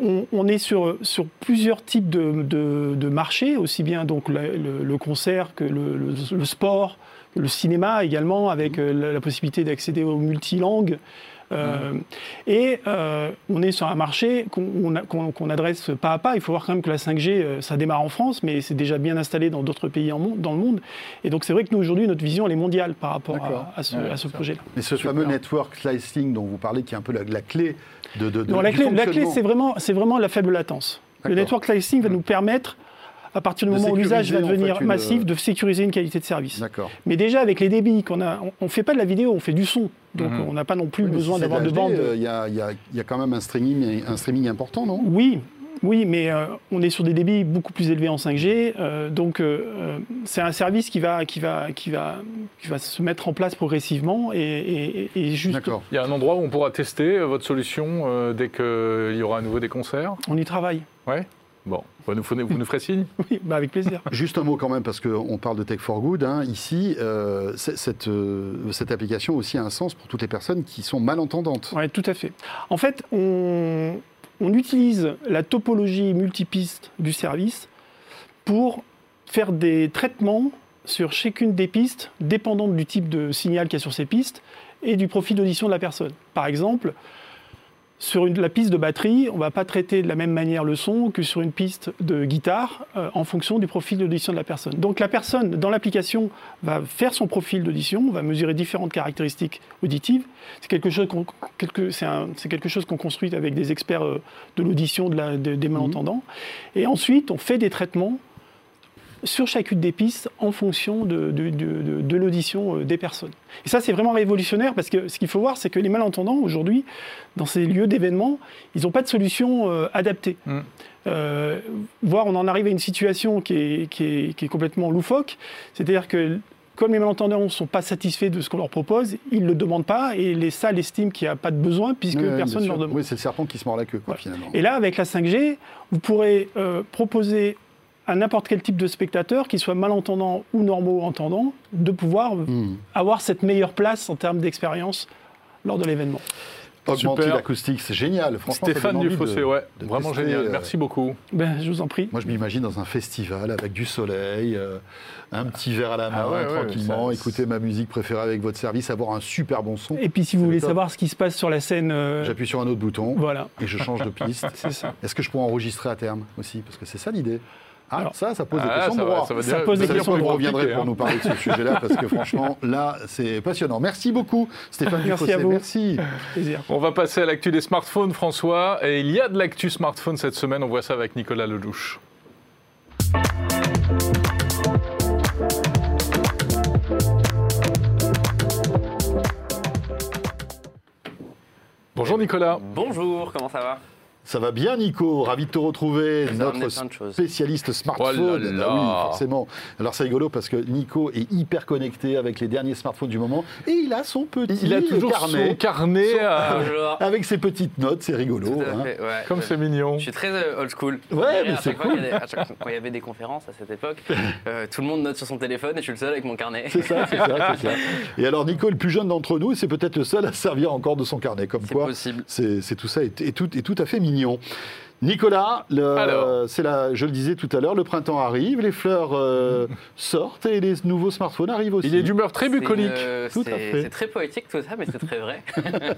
on, est sur, plusieurs types de, de, marchés, aussi bien donc le, concert que le, sport, le cinéma également, avec euh, la possibilité d'accéder aux multilangues. Euh, et euh, on est sur un marché qu'on adresse pas à pas. Il faut voir quand même que la 5G, euh, ça démarre en France, mais c'est déjà bien installé dans d'autres pays en, dans le monde. Et donc c'est vrai que nous, aujourd'hui, notre vision, elle est mondiale par rapport à, ce, projet-là. Mais ce fameux network slicing dont vous parlez, qui est un peu la, clé de, de, non, la clé, la clé c'est vraiment, vraiment la faible latence. Le network slicing va nous permettre à partir du moment où l'usage va devenir massif, de sécuriser une qualité de service. Mais déjà, avec les débits qu'on a, on ne fait pas de la vidéo, on fait du son. Donc mhm. on n'a pas non plus besoin d'avoir de bande. Il y, a quand même un streaming, un streaming important, non? Oui, oui, mais euh, on est sur des débits beaucoup plus élevés en 5G, euh, donc euh, c'est un service qui va, qui, va, qui, va, qui va se mettre en place progressivement et, et, juste. Il y a un endroit où on pourra tester votre solution dès qu'il y aura à nouveau des concerts? On y travaille. Ouais? Bon, vous nous, vous nous ferez signe Oui, bah avec plaisir. Juste un mot quand même, parce qu'on parle de Tech for Good. Hein. Ici, euh, cette, euh, cette application aussi a un sens pour toutes les personnes qui sont malentendantes. Oui, tout à fait. En fait, on, on utilise la topologie multipiste du service pour faire des traitements sur chacune des pistes, dépendant du type de signal qu'il y a sur ces pistes et du profil d'audition de la personne. Par exemple, sur la piste de batterie, on ne va pas traiter de la même manière le son que sur une piste de guitare euh, en fonction du profil d'audition de la personne. Donc la personne, dans l'application, va faire son profil d'audition, va mesurer différentes caractéristiques auditives. C'est quelque chose qu'on quelque construit avec des experts euh, de l'audition des malentendants. Et ensuite, on fait des traitements sur chacune des pistes en fonction de, de, l'audition euh, des personnes. Et ça, c'est vraiment révolutionnaire parce que ce qu'il faut voir, c'est que les malentendants, aujourd'hui, dans ces lieux d'événements, ils n'ont pas de solution euh, adaptée. Mm. Euh, voire on en arrive à une situation qui est, qui est, complètement loufoque, c'est-à-dire que comme les malentendants ne sont pas satisfaits de ce qu'on leur propose, ils ne le demandent pas et les salles estiment qu'il n'y a pas de besoin puisque personne ne leur demande. Oui, c'est le serpent qui se mord la queue, finalement. Et là, avec la 5G, vous pourrez proposer à n'importe quel type de spectateur, qu'il soit malentendant ou normaux entendant, de pouvoir hmm. avoir cette meilleure place en termes d'expérience lors de l'événement. augmenter l'acoustique, c'est génial. Stéphane Dufossé, ouais, vraiment génial. Euh, Merci beaucoup. Ben, je vous en prie. Moi, je m'imagine dans un festival avec du soleil, euh, un petit verre à la ah main, tranquillement, écouter ma musique préférée avec votre service, avoir un super bon son. Et puis, si vous voulez savoir ce qui se passe sur la scène, euh, j'appuie sur un autre bouton. Voilà. Et je change de piste. c'est ça. Est-ce que je pourrais enregistrer à terme aussi? Parce que c'est ça l'idée. Alors, ça, ça pose des ah, questions de droit. Ça, ça, pose des questions de Vous reviendrez pour nous parler de ce sujet-là, parce que franchement, là, c'est passionnant. Merci beaucoup, Stéphane Merci à vous. Merci. On va passer à l'actu des smartphones, François. Et il y a de l'actu smartphone cette semaine. On voit ça avec Nicolas Lelouch. Bonjour Nicolas. Bonjour, comment ça va? Ça va bien, Nico Ravi de te retrouver, notre spécialiste smartphone. Oh ah oui, forcément. Alors c'est rigolo parce que Nico est hyper connecté avec les derniers smartphones du moment et il a son petit il a toujours carnet, son carnet avec ses petites notes. C'est rigolo. Hein. Comme c'est mignon. Je suis très euh, old school. Ouais, mais c'est cool. quand il y avait des conférences à cette époque, euh, tout le monde note sur son téléphone et je suis le seul avec mon carnet. C'est ça, c'est ça, ça, Et alors Nico, le plus jeune d'entre nous, c'est peut-être le seul à servir encore de son carnet. Comme quoi, c'est tout ça et, tout, et tout à fait mignon. Nicolas, c'est la, je le disais tout à l'heure, le printemps arrive, les fleurs euh, sortent et les nouveaux smartphones arrivent aussi. Il est d'humeur très bucolique. tout à fait. C'est très poétique tout ça, mais c'est très vrai.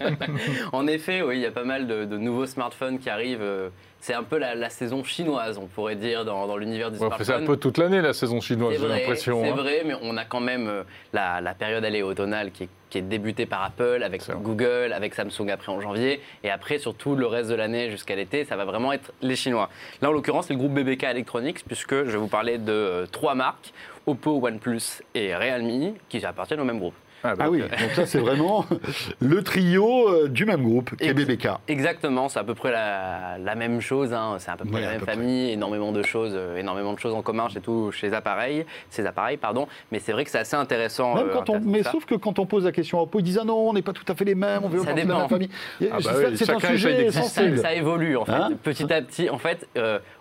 en effet, oui, il y a pas mal de, nouveaux smartphones qui arrivent. Euh, c'est un peu la, saison chinoise, on pourrait dire, dans, l'univers du smartphone. C'est un peu toute l'année la saison chinoise, j'ai l'impression. C'est hein. vrai, mais on a quand même euh, la, période elle automnale qui est, qui débutée par Apple, avec Google, avec Samsung après en janvier, et après surtout le reste de l'année jusqu'à l'été, ça va vraiment être les Chinois. Là en l'occurrence, c'est le groupe BBK Electronics, puisque je vais vous parler de euh, trois marques, Oppo, OnePlus et Realme, qui appartiennent au même groupe. Ah, bah, ah oui, donc ça c'est vraiment le trio euh, du même groupe, qui est BBK. Exactement, c'est à peu près la, même chose, hein. c'est à peu près la même famille, énormément de choses, euh, énormément de choses en commun chez tous ces appareils, ces appareils, pardon. Mais c'est vrai que c'est assez intéressant. Même euh, on, mais sauf que quand on pose la question à Oppo, ils disent ah non, on n'est pas tout à fait les mêmes, on veut ça dépend. la famille. Ah bah c'est un sujet sensible. Ça, évolue en fait, hein petit à petit. En fait,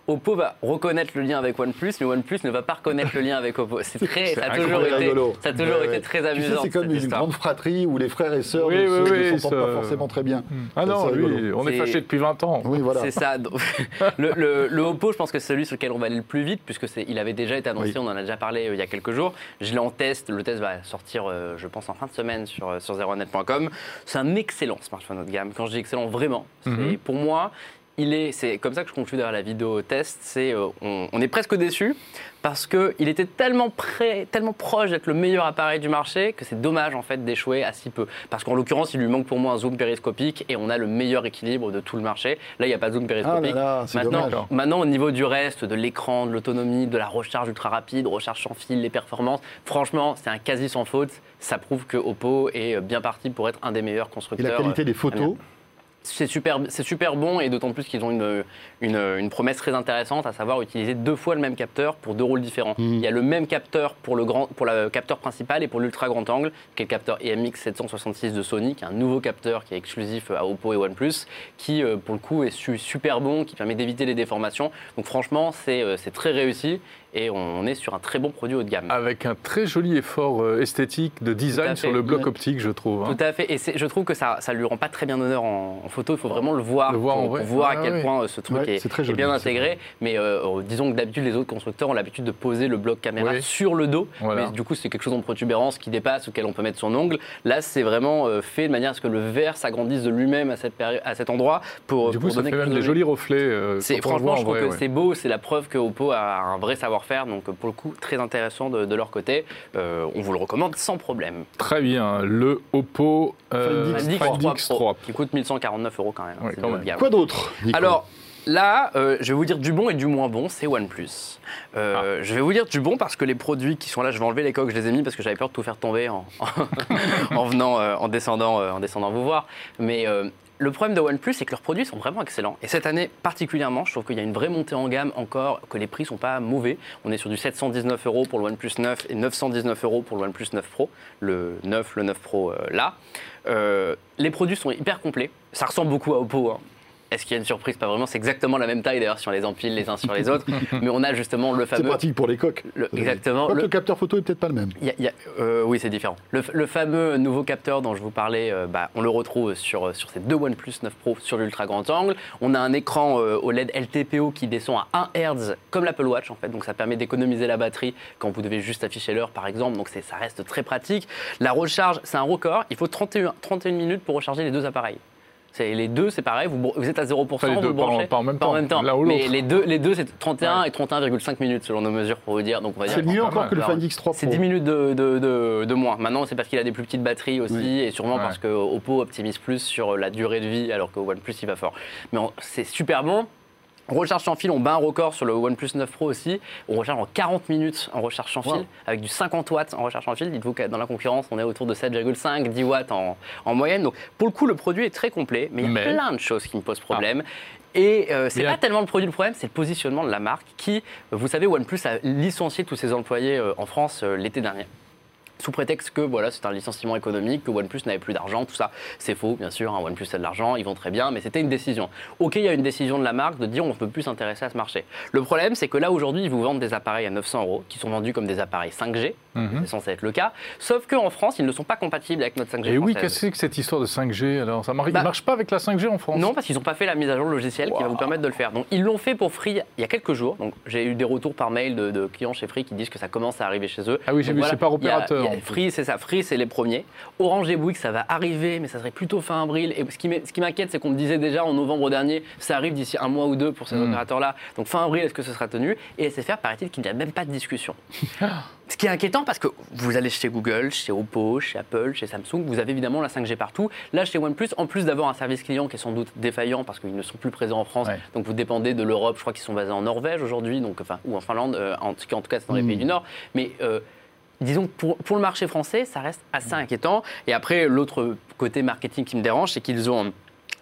Oppo va reconnaître le lien avec OnePlus, mais OnePlus ne va pas reconnaître le lien avec Oppo. C'est très, ça a toujours, été, ça a toujours été très amusant. c'est comme une grande fratrie où les frères et sœurs ne, s'entendent pas forcément très bien. Hmm. Ah non, lui, on est, fâchés depuis 20 ans. Oui, voilà. C'est ça. le, Oppo, je pense que c'est celui sur lequel on va aller le plus vite, puisque il avait déjà été annoncé, on en a déjà parlé euh, il y a quelques jours. Je l'ai en test, le test va sortir, euh, je pense, en fin de semaine sur, euh, sur zeronet.com. C'est un excellent smartphone haut de gamme. Quand je dis excellent, vraiment. Mhm. Pour moi, est, c'est comme ça que je conclue derrière la vidéo test, c'est euh, on, est presque déçu parce qu'il était tellement près, tellement proche d'être le meilleur appareil du marché que c'est dommage en fait d'échouer à si peu. Parce qu'en l'occurrence, il lui manque pour moi un zoom périscopique et on a le meilleur équilibre de tout le marché. Là, il n'y a pas de zoom périscopique. Ah maintenant, maintenant, au niveau du reste, de l'écran, de l'autonomie, de la recharge ultra rapide, recharge sans fil, les performances, franchement, c'est un quasi sans faute. Ça prouve que Oppo est bien parti pour être un des meilleurs constructeurs. Et la qualité des photos c'est super, super bon et d'autant plus qu'ils ont une, une, promesse très intéressante, à savoir utiliser deux fois le même capteur pour deux rôles différents. Mmh. Il y a le même capteur pour le, grand, pour le capteur principal et pour l'ultra grand angle, qui est le capteur EMX 766 de Sony, qui est un nouveau capteur qui est exclusif à Oppo et OnePlus, qui euh, pour le coup est super bon, qui permet d'éviter les déformations. Donc franchement, c'est euh, très réussi et on est sur un très bon produit haut de gamme. Avec un très joli effort euh, esthétique de design sur le bloc optique, je trouve. Hein. Tout à fait, et je trouve que ça ne lui rend pas très bien honneur en, photo, il faut vraiment le voir, pour, voir à quel point euh, ce truc est, bien intégré. Mais euh, disons que d'habitude, les autres constructeurs ont l'habitude de poser le bloc caméra sur le dos, mais du coup, c'est quelque chose en protubérance qui dépasse, auquel on peut mettre son ongle. Là, c'est vraiment fait de manière à ce que le verre s'agrandisse de lui-même à, à cet endroit pour, du coup, ça fait même des jolis reflets. franchement, je trouve que c'est beau, c'est la preuve que Oppo a un vrai savoir faire. Donc pour le coup, très intéressant de, leur côté. Euh, on vous le recommande sans problème. Très bien. Le Oppo euh, X3, qui coûte 1149 euros quand même. Quoi d'autre Alors, Là, euh, je vais vous dire du bon et du moins bon, c'est OnePlus. Euh, ah. Je vais vous dire du bon parce que les produits qui sont là, je vais enlever les coques, je les ai mis parce que j'avais peur de tout faire tomber en, en venant, en descendant, en descendant vous voir. Mais le problème de OnePlus, c'est que leurs produits sont vraiment excellents. Et cette année particulièrement, je trouve qu'il y a une vraie montée en gamme encore, que les prix sont pas mauvais. On est sur du 719 euros pour le OnePlus 9 et 919 euros pour le OnePlus 9 Pro, le 9, le 9 Pro euh, là. Euh, les produits sont hyper complets. Ça ressemble beaucoup à Oppo. Hein. Est-ce qu'il y a une surprise Pas vraiment. C'est exactement la même taille d'ailleurs si on les empile les uns sur les autres. mais on a justement le fameux. C'est pratique pour les coques. exactement. Le... le... capteur photo est peut-être pas le même. Euh, oui, c'est différent. Le, fameux nouveau capteur dont je vous parlais, euh, bah, on le retrouve sur, sur ces deux OnePlus 9 Pro sur l'ultra grand angle. On a un écran OLED LTPO qui descend à 1 Hz comme l'Apple Watch en fait. Donc ça permet d'économiser la batterie quand vous devez juste afficher l'heure par exemple. Donc ça reste très pratique. La recharge, c'est un record. Il faut 31, 31 minutes pour recharger les deux appareils. Les deux, c'est pareil, vous, vous, êtes à 0%, enfin, vous branchez. Pas, en même temps. En même temps. mais les deux, les deux c'est 31 et 31,5 minutes selon nos mesures pour vous dire. Donc c'est mieux encore que le Find X3 Pro. C'est 10 minutes de, de, de, moins. Maintenant, c'est parce qu'il a des plus petites batteries aussi et sûrement parce que Oppo optimise plus sur la durée de vie alors que OnePlus il va fort. Mais c'est super bon. Recharge sans fil, on bat un record sur le OnePlus 9 Pro aussi. On recharge en 40 minutes en recharge sans fil, avec du 50 watts en recharge sans fil. Dites-vous que dans la concurrence, on est autour de 7,5, 10 watts en, moyenne. Donc pour le coup, le produit est très complet, mais il y a plein de choses qui me posent problème. Ah. Et euh, c'est pas tellement le produit le problème, c'est le positionnement de la marque qui, vous savez, OnePlus a licencié tous ses employés euh, en France euh, l'été dernier sous prétexte que voilà, c'est un licenciement économique, que OnePlus n'avait plus d'argent, tout ça. C'est faux, bien sûr, hein, OnePlus a de l'argent, ils vont très bien, mais c'était une décision. Ok, il y a une décision de la marque de dire on ne peut plus s'intéresser à ce marché. Le problème, c'est que là, aujourd'hui, ils vous vendent des appareils à 900 euros, qui sont vendus comme des appareils 5G, mhm. c'est censé être le cas, sauf qu'en France, ils ne sont pas compatibles avec notre 5G. Et oui, qu'est-ce que c'est que cette histoire de 5G alors? Ça ne bah, marche pas avec la 5G en France? Non, parce qu'ils n'ont pas fait la mise à jour logicielle qui va vous permettre de le faire. Donc, ils l'ont fait pour Free il y a quelques jours. Donc, j'ai eu des retours par mail de, clients chez Free qui disent que ça commence à arriver chez eux. Ah oui, j'ai vu, c'est par opérateur. Free, c'est ça c'est les premiers. Orange et Bouygues, ça va arriver, mais ça serait plutôt fin avril. Et ce qui m'inquiète, c'est qu'on me disait déjà en novembre dernier, ça arrive d'ici un mois ou deux pour ces hmm. opérateurs-là. Donc fin avril, est-ce que ce sera tenu? Et SFR, paraît-il qu'il n'y a même pas de discussion. Ce qui est inquiétant parce que vous allez chez Google, chez Oppo, chez Apple, chez Samsung, vous avez évidemment la 5G partout. Là, chez OnePlus, en plus d'avoir un service client qui est sans doute défaillant parce qu'ils ne sont plus présents en France, donc vous dépendez de l'Europe, je crois qu'ils sont basés en Norvège aujourd'hui, donc enfin ou en Finlande, euh, en, tout cas, en tout cas c'est dans les hmm. pays du Nord. Mais euh, disons que pour, pour, le marché français, ça reste assez inquiétant. Et après, l'autre côté marketing qui me dérange, c'est qu'ils ont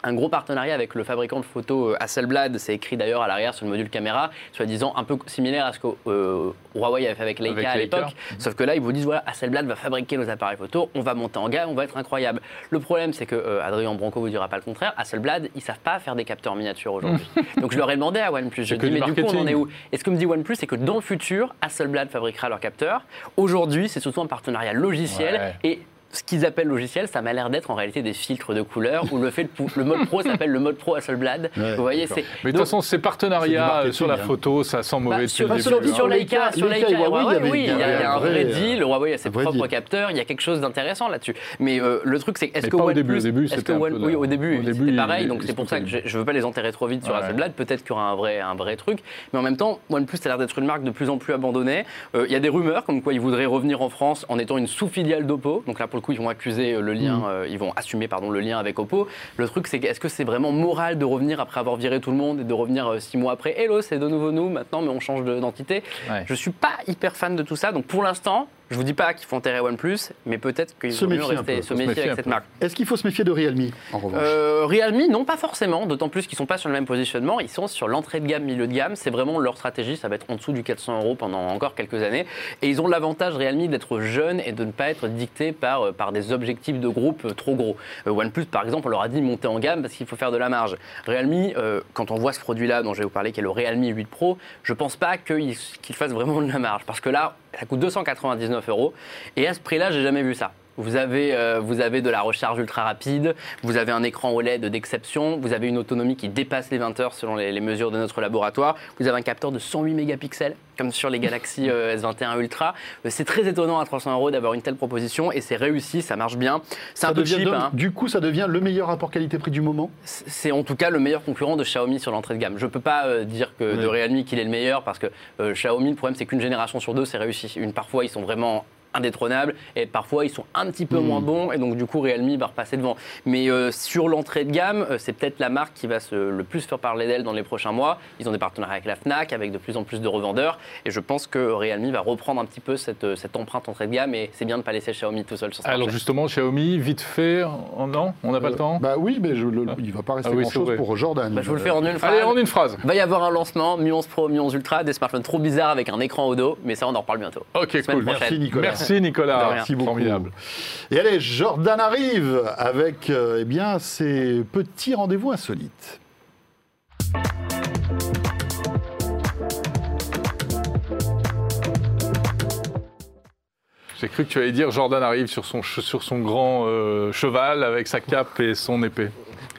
un gros partenariat avec le fabricant de photos euh, Hasselblad, c'est écrit d'ailleurs à l'arrière sur le module caméra, soi-disant un peu similaire à ce que euh, Huawei avait fait avec Leica à l'époque. Sauf que là, ils vous disent voilà, Hasselblad va fabriquer nos appareils photo, on va monter en gamme, on va être incroyable. Le problème, c'est que euh, Adrien Branco vous dira pas le contraire. Hasselblad, ils savent pas faire des capteurs miniatures aujourd'hui. Donc je leur ai demandé à OnePlus, je dis mais du coup, on en est où? Et ce que me dit OnePlus, c'est que dans le futur, Hasselblad fabriquera leurs capteurs. Aujourd'hui, c'est surtout un partenariat logiciel et ce qu'ils appellent logiciel, ça m'a l'air d'être en réalité des filtres de couleurs où le, fait le, mode pro s'appelle le mode pro Hasselblad. Vous voyez, c'est. Mais de toute façon, ces partenariats sur la hein. photo, ça sent mauvais bah, sur, sur, sur, Leica, sur Leica, Huawei, oui, il y, a, un vrai deal. Huawei a ses propres capteurs, il y a quelque chose d'intéressant là-dessus. Mais euh, le truc, c'est est-ce que au début, c'était oui, au début, c'était pareil. Donc c'est pour ça que je ne veux pas les enterrer trop vite sur Hasselblad. Peut-être qu'il y aura un vrai, un vrai truc. Mais en même temps, OnePlus a l'air d'être une marque de plus en plus abandonnée. Euh, il y a des rumeurs comme quoi ils voudraient revenir en France en étant une sous-filiale d'Oppo. Donc là, pour le coup, ils vont accuser le lien, mm. euh, ils vont assumer pardon, le lien avec Oppo. Le truc, c'est est-ce que c'est vraiment moral de revenir après avoir viré tout le monde et de revenir euh, six mois après? Hello, c'est de nouveau nous maintenant, mais on change d'identité. Je suis pas hyper fan de tout ça. Donc pour l'instant, je vous dis pas qu'il faut enterrer OnePlus, mais peut-être qu'il faut mieux rester, se méfier avec cette marque. Est-ce qu'il faut se méfier de Realme en revanche euh, Realme, non, pas forcément. D'autant plus qu'ils sont pas sur le même positionnement. Ils sont sur l'entrée de gamme, milieu de gamme. C'est vraiment leur stratégie. Ça va être en dessous du 400 euros pendant encore quelques années. Et ils ont l'avantage Realme d'être jeunes et de ne pas être dictés par, euh, par des objectifs de groupe euh, trop gros. OnePlus, par exemple, on leur a dit monter en gamme parce qu'il faut faire de la marge. Realme, quand on voit ce produit-là dont je vais vous parler, qui est le Realme 8 Pro, je pense pas qu'il fasse vraiment de la marge parce que là, ça coûte 299 euros. Et à ce prix-là, j'ai jamais vu ça. Vous avez, euh, vous avez de la recharge ultra rapide, vous avez un écran OLED d'exception, vous avez une autonomie qui dépasse les 20 heures selon les, mesures de notre laboratoire, vous avez un capteur de 108 mégapixels comme sur les Galaxy euh, S21 Ultra. Euh, c'est très étonnant à 300 euros d'avoir une telle proposition et c'est réussi, ça marche bien. C'est un peu cheap. Hein. Du coup, ça devient le meilleur rapport qualité-prix du moment? C'est en tout cas le meilleur concurrent de Xiaomi sur l'entrée de gamme. Je ne peux pas dire que de Realme qu'il est le meilleur parce que Xiaomi, le problème c'est qu'une génération sur deux, c'est réussi. Une, parfois, ils sont vraiment indétrônables et parfois ils sont un petit peu moins hmm. bons et donc du coup Realme va repasser devant. Mais euh, sur l'entrée de gamme, euh, c'est peut-être la marque qui va se, le plus faire parler d'elle dans les prochains mois. Ils ont des partenariats avec la Fnac, avec de plus en plus de revendeurs et je pense que Realme va reprendre un petit peu cette, euh, cette empreinte entrée de gamme et c'est bien de ne pas laisser Xiaomi tout seul sur ça. Alors justement, Xiaomi, vite fait, non On n'a pas le temps Bah oui, mais je il ne va pas rester ah grand-chose pour Jordan. Bah, je vous le fais en une phrase. Allez, en une phrase. Il va y avoir un lancement, Mi 11 Pro, Mi 11 Ultra, des smartphones trop bizarres avec un écran au dos, mais ça on en reparle bientôt. Ok, cool. Merci Nicolas. Merci Nicolas. Merci beaucoup. Formidable. Et allez, Jordan arrive avec euh, eh bien, ses petits rendez-vous insolites. J'ai cru que tu allais dire Jordan arrive sur son, sur son grand euh, cheval avec sa cape et son épée.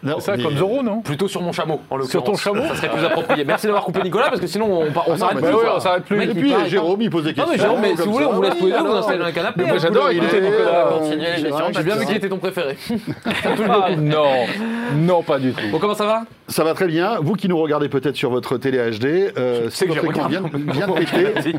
C'est ça, comme Zoro, non Plutôt sur mon chameau, en Sur ton chameau Ça serait plus approprié. Merci d'avoir coupé Nicolas, parce que sinon on, on ah s'arrête plus. on s'arrête plus. Et puis Jérôme, il pose des questions. Non, mais Jérôme, mais si vous voulez, on vous laisse tous les deux, vous installez dans un canapé. Moi, j'adore écouter Nicolas. J'ai bien vu qu'il était ton préféré. Ah, non, non, pas du tout. Bon, comment ça va? Ça va très bien. Vous qui nous regardez peut-être sur votre télé HD, si votre écran vient de péter,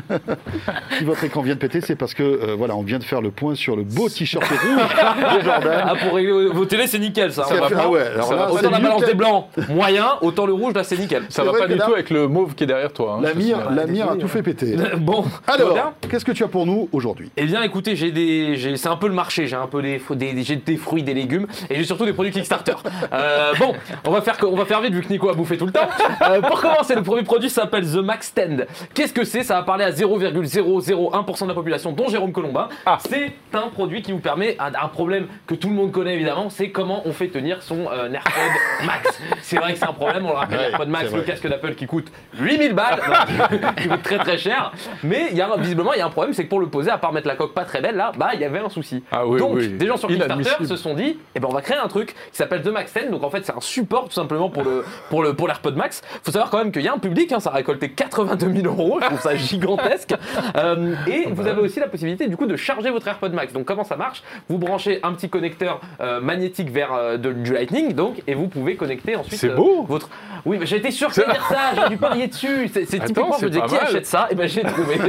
si votre écran vient de péter, c'est parce que voilà, on vient de faire le point sur le beau t-shirt rouge de Jordan. Ah, pour régler vos télés, c'est nickel ça. Ah ouais, alors là, autant la balance des blancs, moyen, autant le rouge, là c'est nickel. Ça va pas du tout avec le mauve qui est derrière toi. Hein, la mire, la mire a tout fait péter. Bon, alors, qu'est-ce que tu as pour nous aujourd'hui? Eh bien, écoutez, j'ai des, c'est un peu le marché. J'ai un peu des, des, des fruits, des légumes, et j'ai surtout des produits Kickstarter. Euh, bon, on va faire, on va faire vu que Nico a bouffé tout le temps. Euh, pour commencer, le premier produit s'appelle The Max Stand. Qu'est-ce que c'est? Ça va parler à 0,001% de la population, dont Jérôme Colombin. Ah. C'est un produit qui vous permet un, problème que tout le monde connaît évidemment, c'est comment on fait tenir son euh, AirPod Max. C'est vrai que c'est un problème, on le rappelle, l'AirPod Max, le casque d'Apple qui coûte 8000 balles, qui coûte très très cher. Mais il y a, visiblement, il y a un problème, c'est que pour le poser, à part mettre la coque pas très belle, là, bah il y avait un souci. Ah donc, des gens sur Kickstarter se sont dit, eh ben on va créer un truc qui s'appelle The Max 10. Donc en fait, c'est un support tout simplement pour le pour le pour l'AirPod Max. Faut savoir quand même qu'il y a un public, hein, ça a récolté 82 000 euros, je trouve ça gigantesque. Euh, et vous avez aussi la possibilité du coup de charger votre AirPod Max. Donc comment ça marche? Vous branchez un petit connecteur euh, magnétique vers euh, du Lightning, donc, et vous pouvez connecter ensuite c'est beau. votre. Oui, mais j'ai été sûr que dire ça, j'ai dû parier dessus. C'est typiquement, je me disais qui achète ça? Et ben j'ai trouvé.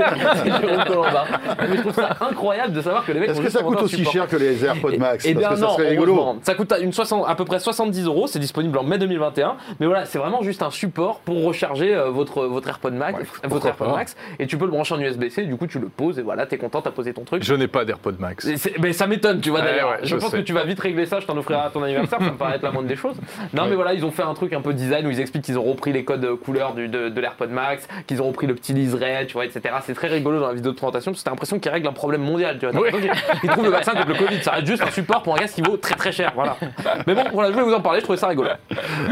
Mais je trouve ça incroyable de savoir que les mecs. Est-ce que ça coûte aussi cher que les AirPods Max? Eh bien non, ça serait rigolo. Ça coûte une 60, à peu près 70 euros. C'est disponible en mai 2021. Mais voilà, c'est vraiment juste un support pour recharger votre votre AirPod Max, votre AirPod Max, et tu peux le brancher en USB-C. Du coup, tu le poses et voilà, t'es content, t'as posé ton truc. Je n'ai pas d'AirPod Max. Mais ça m'étonne, tu vois d'ailleurs. je, pense que tu vas vite régler ça. Je t'en offrirai à ton anniversaire. Ça me paraît être la moindre des choses. Non, mais voilà, ils ont fait un truc un peu design où ils expliquent qu'ils ont repris les codes couleurs de, de l'AirPod Max, qu'ils ont repris le petit liseré, tu vois, etc. C'est très rigolo dans la vidéo de présentation parce que t'as l'impression qu'ils règlent un problème mondial, tu vois. Ils, trouvent le vaccin contre le Covid, ça reste juste un support pour un gars qui vaut très très cher, voilà. Mais bon, voilà, je vais vous en parler, je trouvais ça rigolo.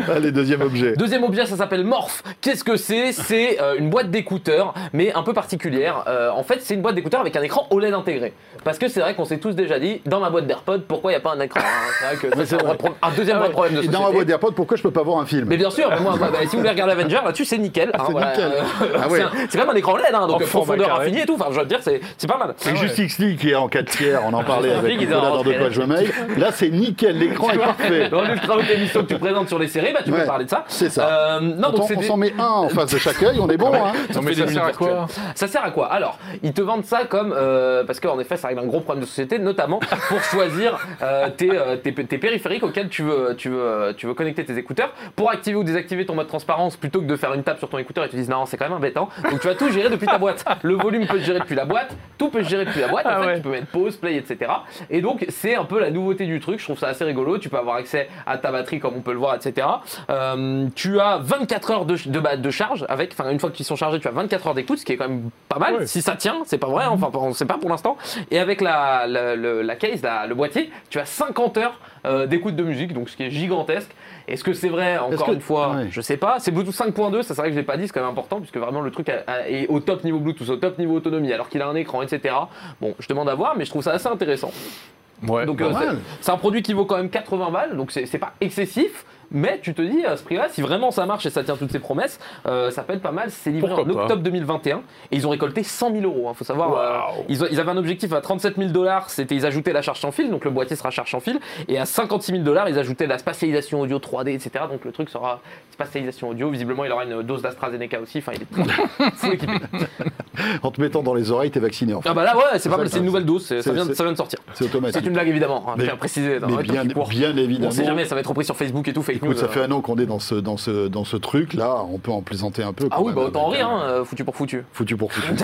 Allez, deuxième objet. Deuxième objet, ça s'appelle Morph. Qu'est-ce que c'est? C'est euh, une boîte d'écouteurs, mais un peu particulière. Euh, en fait, c'est une boîte d'écouteurs avec un écran OLED intégré. Parce que c'est vrai qu'on s'est tous déjà dit, dans ma boîte d'AirPod, pourquoi il n'y a pas un écran C'est vrai que c'est un deuxième ah problème de société. Dans ma boîte d'AirPod, pourquoi je peux pas voir un film? Mais bien sûr, moi, bah, si vous voulez regarder Avenger, là-dessus, c'est nickel. Ah, c'est nickel. Ah c'est quand même un écran LED, hein, donc profondeur infinie et tout. Enfin, je veux dire, c'est pas mal. C'est juste XLI qui est en 4 tiers, on en parlait avec Nicolas dans deux pages mail. Là, c'est nickel, l'écran est parfait. Dans l'ultra haute émission que tu présentes sur les séries, bah, tu peux parler de ça. C'est ça. Euh, non, donc on s'en met un en face de chaque œil, on est bon. Hein. mais ça sert à quoi Ça sert à quoi? Alors, ils te vendent ça comme. Euh, parce qu'en effet, ça règle un gros problème de société, notamment pour choisir euh, tes périphériques auxquels tu veux connecter tes écouteurs. Pour activer ou désactiver ton mode transparence, plutôt que de faire une tape sur ton écouteur et te disent non, c'est quand même embêtant. Donc tu vas tout gérer depuis ta boîte. Le volume peut se gérer depuis la boîte, tout peut se gérer depuis la boîte. En ah fait, tu peux mettre pause, play, etc. Et donc c'est un peu la nouveauté du truc. Je trouve ça assez rigolo. Tu peux avoir accès à ta batterie comme on peut le voir, etc. Euh, tu as 24 heures de, de, de charge avec, enfin une fois qu'ils sont chargés, tu as 24 heures d'écoute, ce qui est quand même pas mal. Si ça tient, c'est pas vrai. Hein. Enfin, on sait pas pour l'instant. Et avec la, la, case, le boîtier, tu as 50 heures euh, d'écoute de musique, donc ce qui est gigantesque. Est-ce que c'est vrai Encore une fois, je sais pas. C'est Bluetooth 5.2, ça c'est vrai que je l'ai pas dit, c'est quand même important puisque vraiment le truc est au top niveau Bluetooth, au top niveau autonomie, alors qu'il a un écran, etc. Bon, je demande à voir, mais je trouve ça assez intéressant. Ouais, donc euh, c'est un produit qui vaut quand même 80 balles, donc c'est pas excessif. Mais tu te dis, à ce prix-là, si vraiment ça marche et ça tient toutes ses promesses, euh, ça peut être pas mal. C'est livré en octobre 2021 et ils ont récolté 100 000 euros. Il hein. faut savoir, euh, ils, avaient un objectif à 37 000 dollars, c'était ils ajoutaient la charge sans fil, donc le boîtier sera charge sans fil. Et à 56 000 dollars, ils ajoutaient la spatialisation audio 3D, etc. Donc le truc sera spatialisation audio. Visiblement, il aura une dose d'AstraZeneca aussi. Enfin, il est très équipé. en te mettant dans les oreilles, t'es vacciné. En fait. Ah bah là, ouais, c'est pas mal. C'est une nouvelle dose. Ça vient, ça vient, de sortir. C'est automatique. C'est une blague évidemment. Hein, je préciser. Mais bien, bien, évidemment. On sait jamais, ça va être repris sur Facebook et tout. Fake Écoute, ça fait un an qu'on dans ce, dans ce, dans ce truc-là, on peut en plaisanter un peu. Ah oui, bah autant en rire, hein, foutu pour foutu. Foutu pour foutu.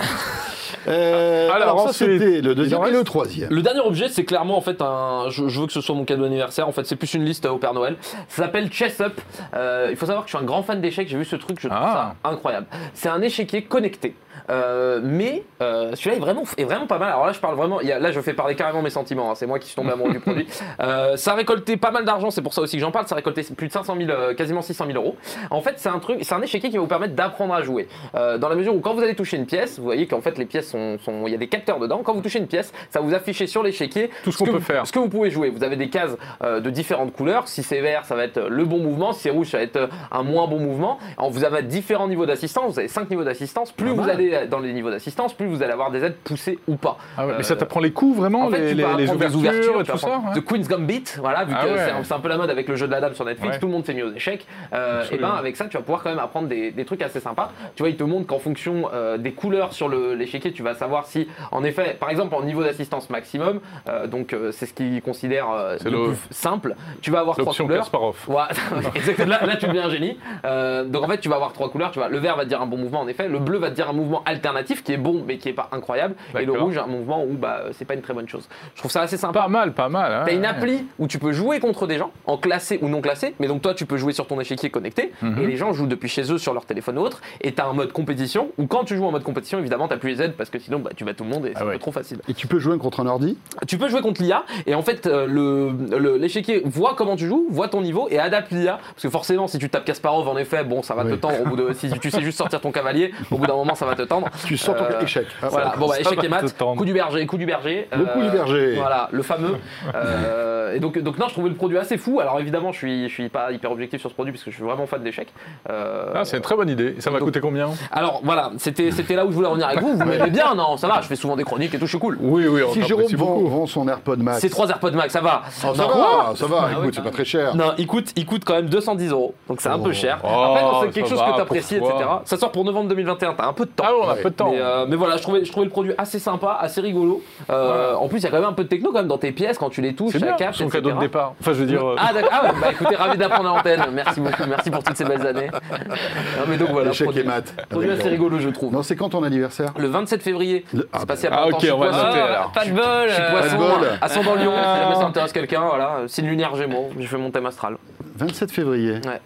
Euh, alors, ça, c'était le deuxième et le troisième. Le dernier objet, c'est clairement en fait un. Je, veux que ce soit mon cadeau d'anniversaire. En fait, c'est plus une liste au Père Noël. Ça s'appelle Chess Up. Euh, il faut savoir que je suis un grand fan d'échecs. J'ai vu ce truc, je trouve ah. ça incroyable. C'est un échiquier connecté. Euh, mais euh, celui-là est vraiment, est vraiment pas mal. Alors là, je parle vraiment. là, je fais parler carrément mes sentiments. Hein. C'est moi qui suis tombé amoureux du produit. Euh, ça a récolté pas mal d'argent. C'est pour ça aussi que j'en parle. Ça a récolté plus de 500 000, quasiment 600 000 euros. En fait, c'est un truc, c'est un échiquier qui va vous permettre d'apprendre à jouer. dans la mesure où quand vous allez toucher une pièce, vous voyez qu'en fait les pièces sont, il y a des capteurs dedans. Quand vous touchez une pièce, ça vous affiche sur l'échiquier tout ce, qu'on peut faire, ce que vous pouvez jouer. Vous avez des cases de différentes couleurs. Si c'est vert, ça va être le bon mouvement. Si c'est rouge, ça va être un moins bon mouvement. Alors, vous avez différents niveaux d'assistance. Vous avez 5 niveaux d'assistance. Plus vous allez dans les niveaux d'assistance plus vous allez avoir des aides poussées ou pas. Ah mais ça euh, t'apprend les coups vraiment, les, les, ouvertures, et tout ça The Queen's Gambit, voilà, vu ah que c'est un, peu la mode avec le jeu de la dame sur Netflix, tout le monde fait mieux aux échecs. Euh, et ben avec ça, tu vas pouvoir quand même apprendre des, trucs assez sympas. Tu vois, il te montre qu'en fonction euh, des couleurs sur l'échiquier, tu vas savoir si, en effet, par exemple, en niveau d'assistance maximum, donc c'est ce qu'il considère le, plus simple, tu vas avoir trois couleurs. Kasparov. là, là, tu deviens un génie. donc en fait, tu vas avoir trois couleurs. Tu vois, le vert va te dire un bon mouvement, en effet. Le bleu va te dire un mouvement alternatif qui est bon mais qui est pas incroyable. Et le rouge, un mouvement où bah, c'est pas une très bonne chose. Je trouve ça assez sympa. Pas mal, pas mal. Hein. T'as une appli où tu peux jouer contre des gens, en classé ou non classé, mais donc toi tu peux jouer sur ton échiquier connecté, mhm. et les gens jouent depuis chez eux sur leur téléphone ou autre, et t'as un mode compétition, où quand tu joues en mode compétition, évidemment t'as plus les aides parce que sinon bah, tu bats tout le monde et ah c'est trop facile. Et tu peux jouer contre un ordi? Tu peux jouer contre l'IA, et en fait euh, l'échiquier voit comment tu joues, voit ton niveau et adapte l'IA, parce que forcément si tu tapes Kasparov en effet, bon ça va te tendre au bout de. Si tu sais juste sortir ton cavalier, au bout d'un moment ça va te tendre. Tu sors ton euh, échec. Ah, voilà, bon bah échec et mat, coup du berger, coup du berger. Le coup du euh, berger. Voilà, le fameux. Euh, et donc, donc non, je trouvais le produit assez fou. Alors évidemment, je suis, je suis pas hyper objectif sur ce produit parce que je suis vraiment fan d'échecs. Euh, ah, c'est une très bonne idée. Ça m'a coûté combien Alors voilà, c'était là où je voulais revenir avec vous. Vous m'aimez bien, non Ça va, je fais souvent des chroniques et tout, je suis cool. Oui, oui. Si Jérôme vend, son AirPod Max. C'est trois AirPod Max, ça va. ça, va, ça va. Écoute, c'est pas très cher. Non, il coûte, il coûte quand même 210 euros. Donc c'est un peu oh. cher. Après, c'est quelque chose que tu apprécies, etc. Ça sort pour novembre 2021. T'as un peu de temps. Ah, on a peu de temps. Mais voilà, je trouvais le produit assez sympa, assez rigolo. Euh, en plus, il y a quand même un peu de techno quand même dans tes pièces quand tu les touches, la cap. Son cadeau de départ. Enfin, je veux dire. Ah, d'accord. Ah, bah écoutez, ravi d'apprendre à l'antenne. Merci beaucoup. Merci pour toutes ces belles années. Non, mais donc voilà. Échec et mat. Produit assez rigolo, je trouve. Non, c'est quand ton anniversaire Le 27 février. C'est passé à Ah, ok, on va noter alors. Pas de bol. Je suis poisson, ascendant Lyon. Si jamais ça intéresse quelqu'un, voilà. Signe lunaire Gémeaux. J'ai fait mon thème astral. 27 février. Ouais.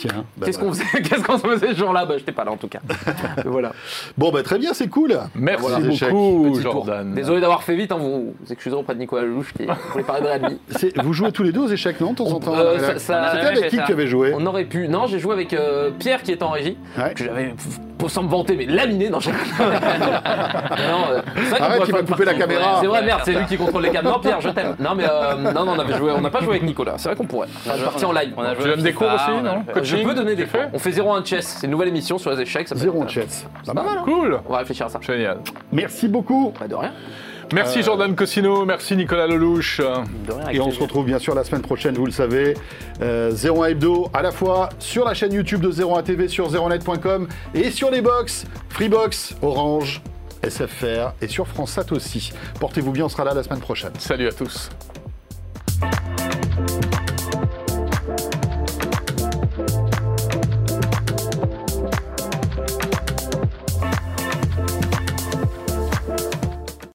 Tiens. Bah Qu'est-ce qu'on faisait, Qu'est-ce qu'on faisait ce jour-là bah, J'étais pas là en tout cas. voilà. Bon, bah, très bien, c'est cool. Merci beaucoup, Jordan. Désolé d'avoir fait vite, hein, vous, vous excusez auprès de Nicolas Lelouch qui voulait parler de Redmi. Vous jouez tous les deux aux échecs, non, de temps en temps euh, C'était avec qui tu avais joué On aurait pu. Non, j'ai joué avec euh, Pierre qui est en régie, que j'avais sans me vanter, mais laminé. Non, j'ai. non, euh, c'est Arrête, il va couper la caméra. C'est vrai, merde, c'est lui qui contrôle les caméras. Non, Pierre, je t'aime. Non, mais euh, non, non, on avait joué. On n'a pas joué avec Nicolas. C'est vrai qu'on pourrait. On est parti en live. On tu donnes des cours aussi, non Je peux donner des cours. On fait 0-1 chess. C'est une nouvelle émission sur les échecs. 0-1 chess. Ça va mal. Cool. On va réfléchir à ça. Génial. Merci beaucoup. Pas de rien. Merci Jordan Cosino, merci Nicolas Lelouch. Et on se retrouve bien sûr la semaine prochaine, vous le savez. Euh, 01 Hebdo à la fois sur la chaîne YouTube de 01 TV, sur 01net.com et sur les box, Freebox, Orange, SFR et sur France Sat aussi. Portez-vous bien, on sera là la semaine prochaine. Salut à tous.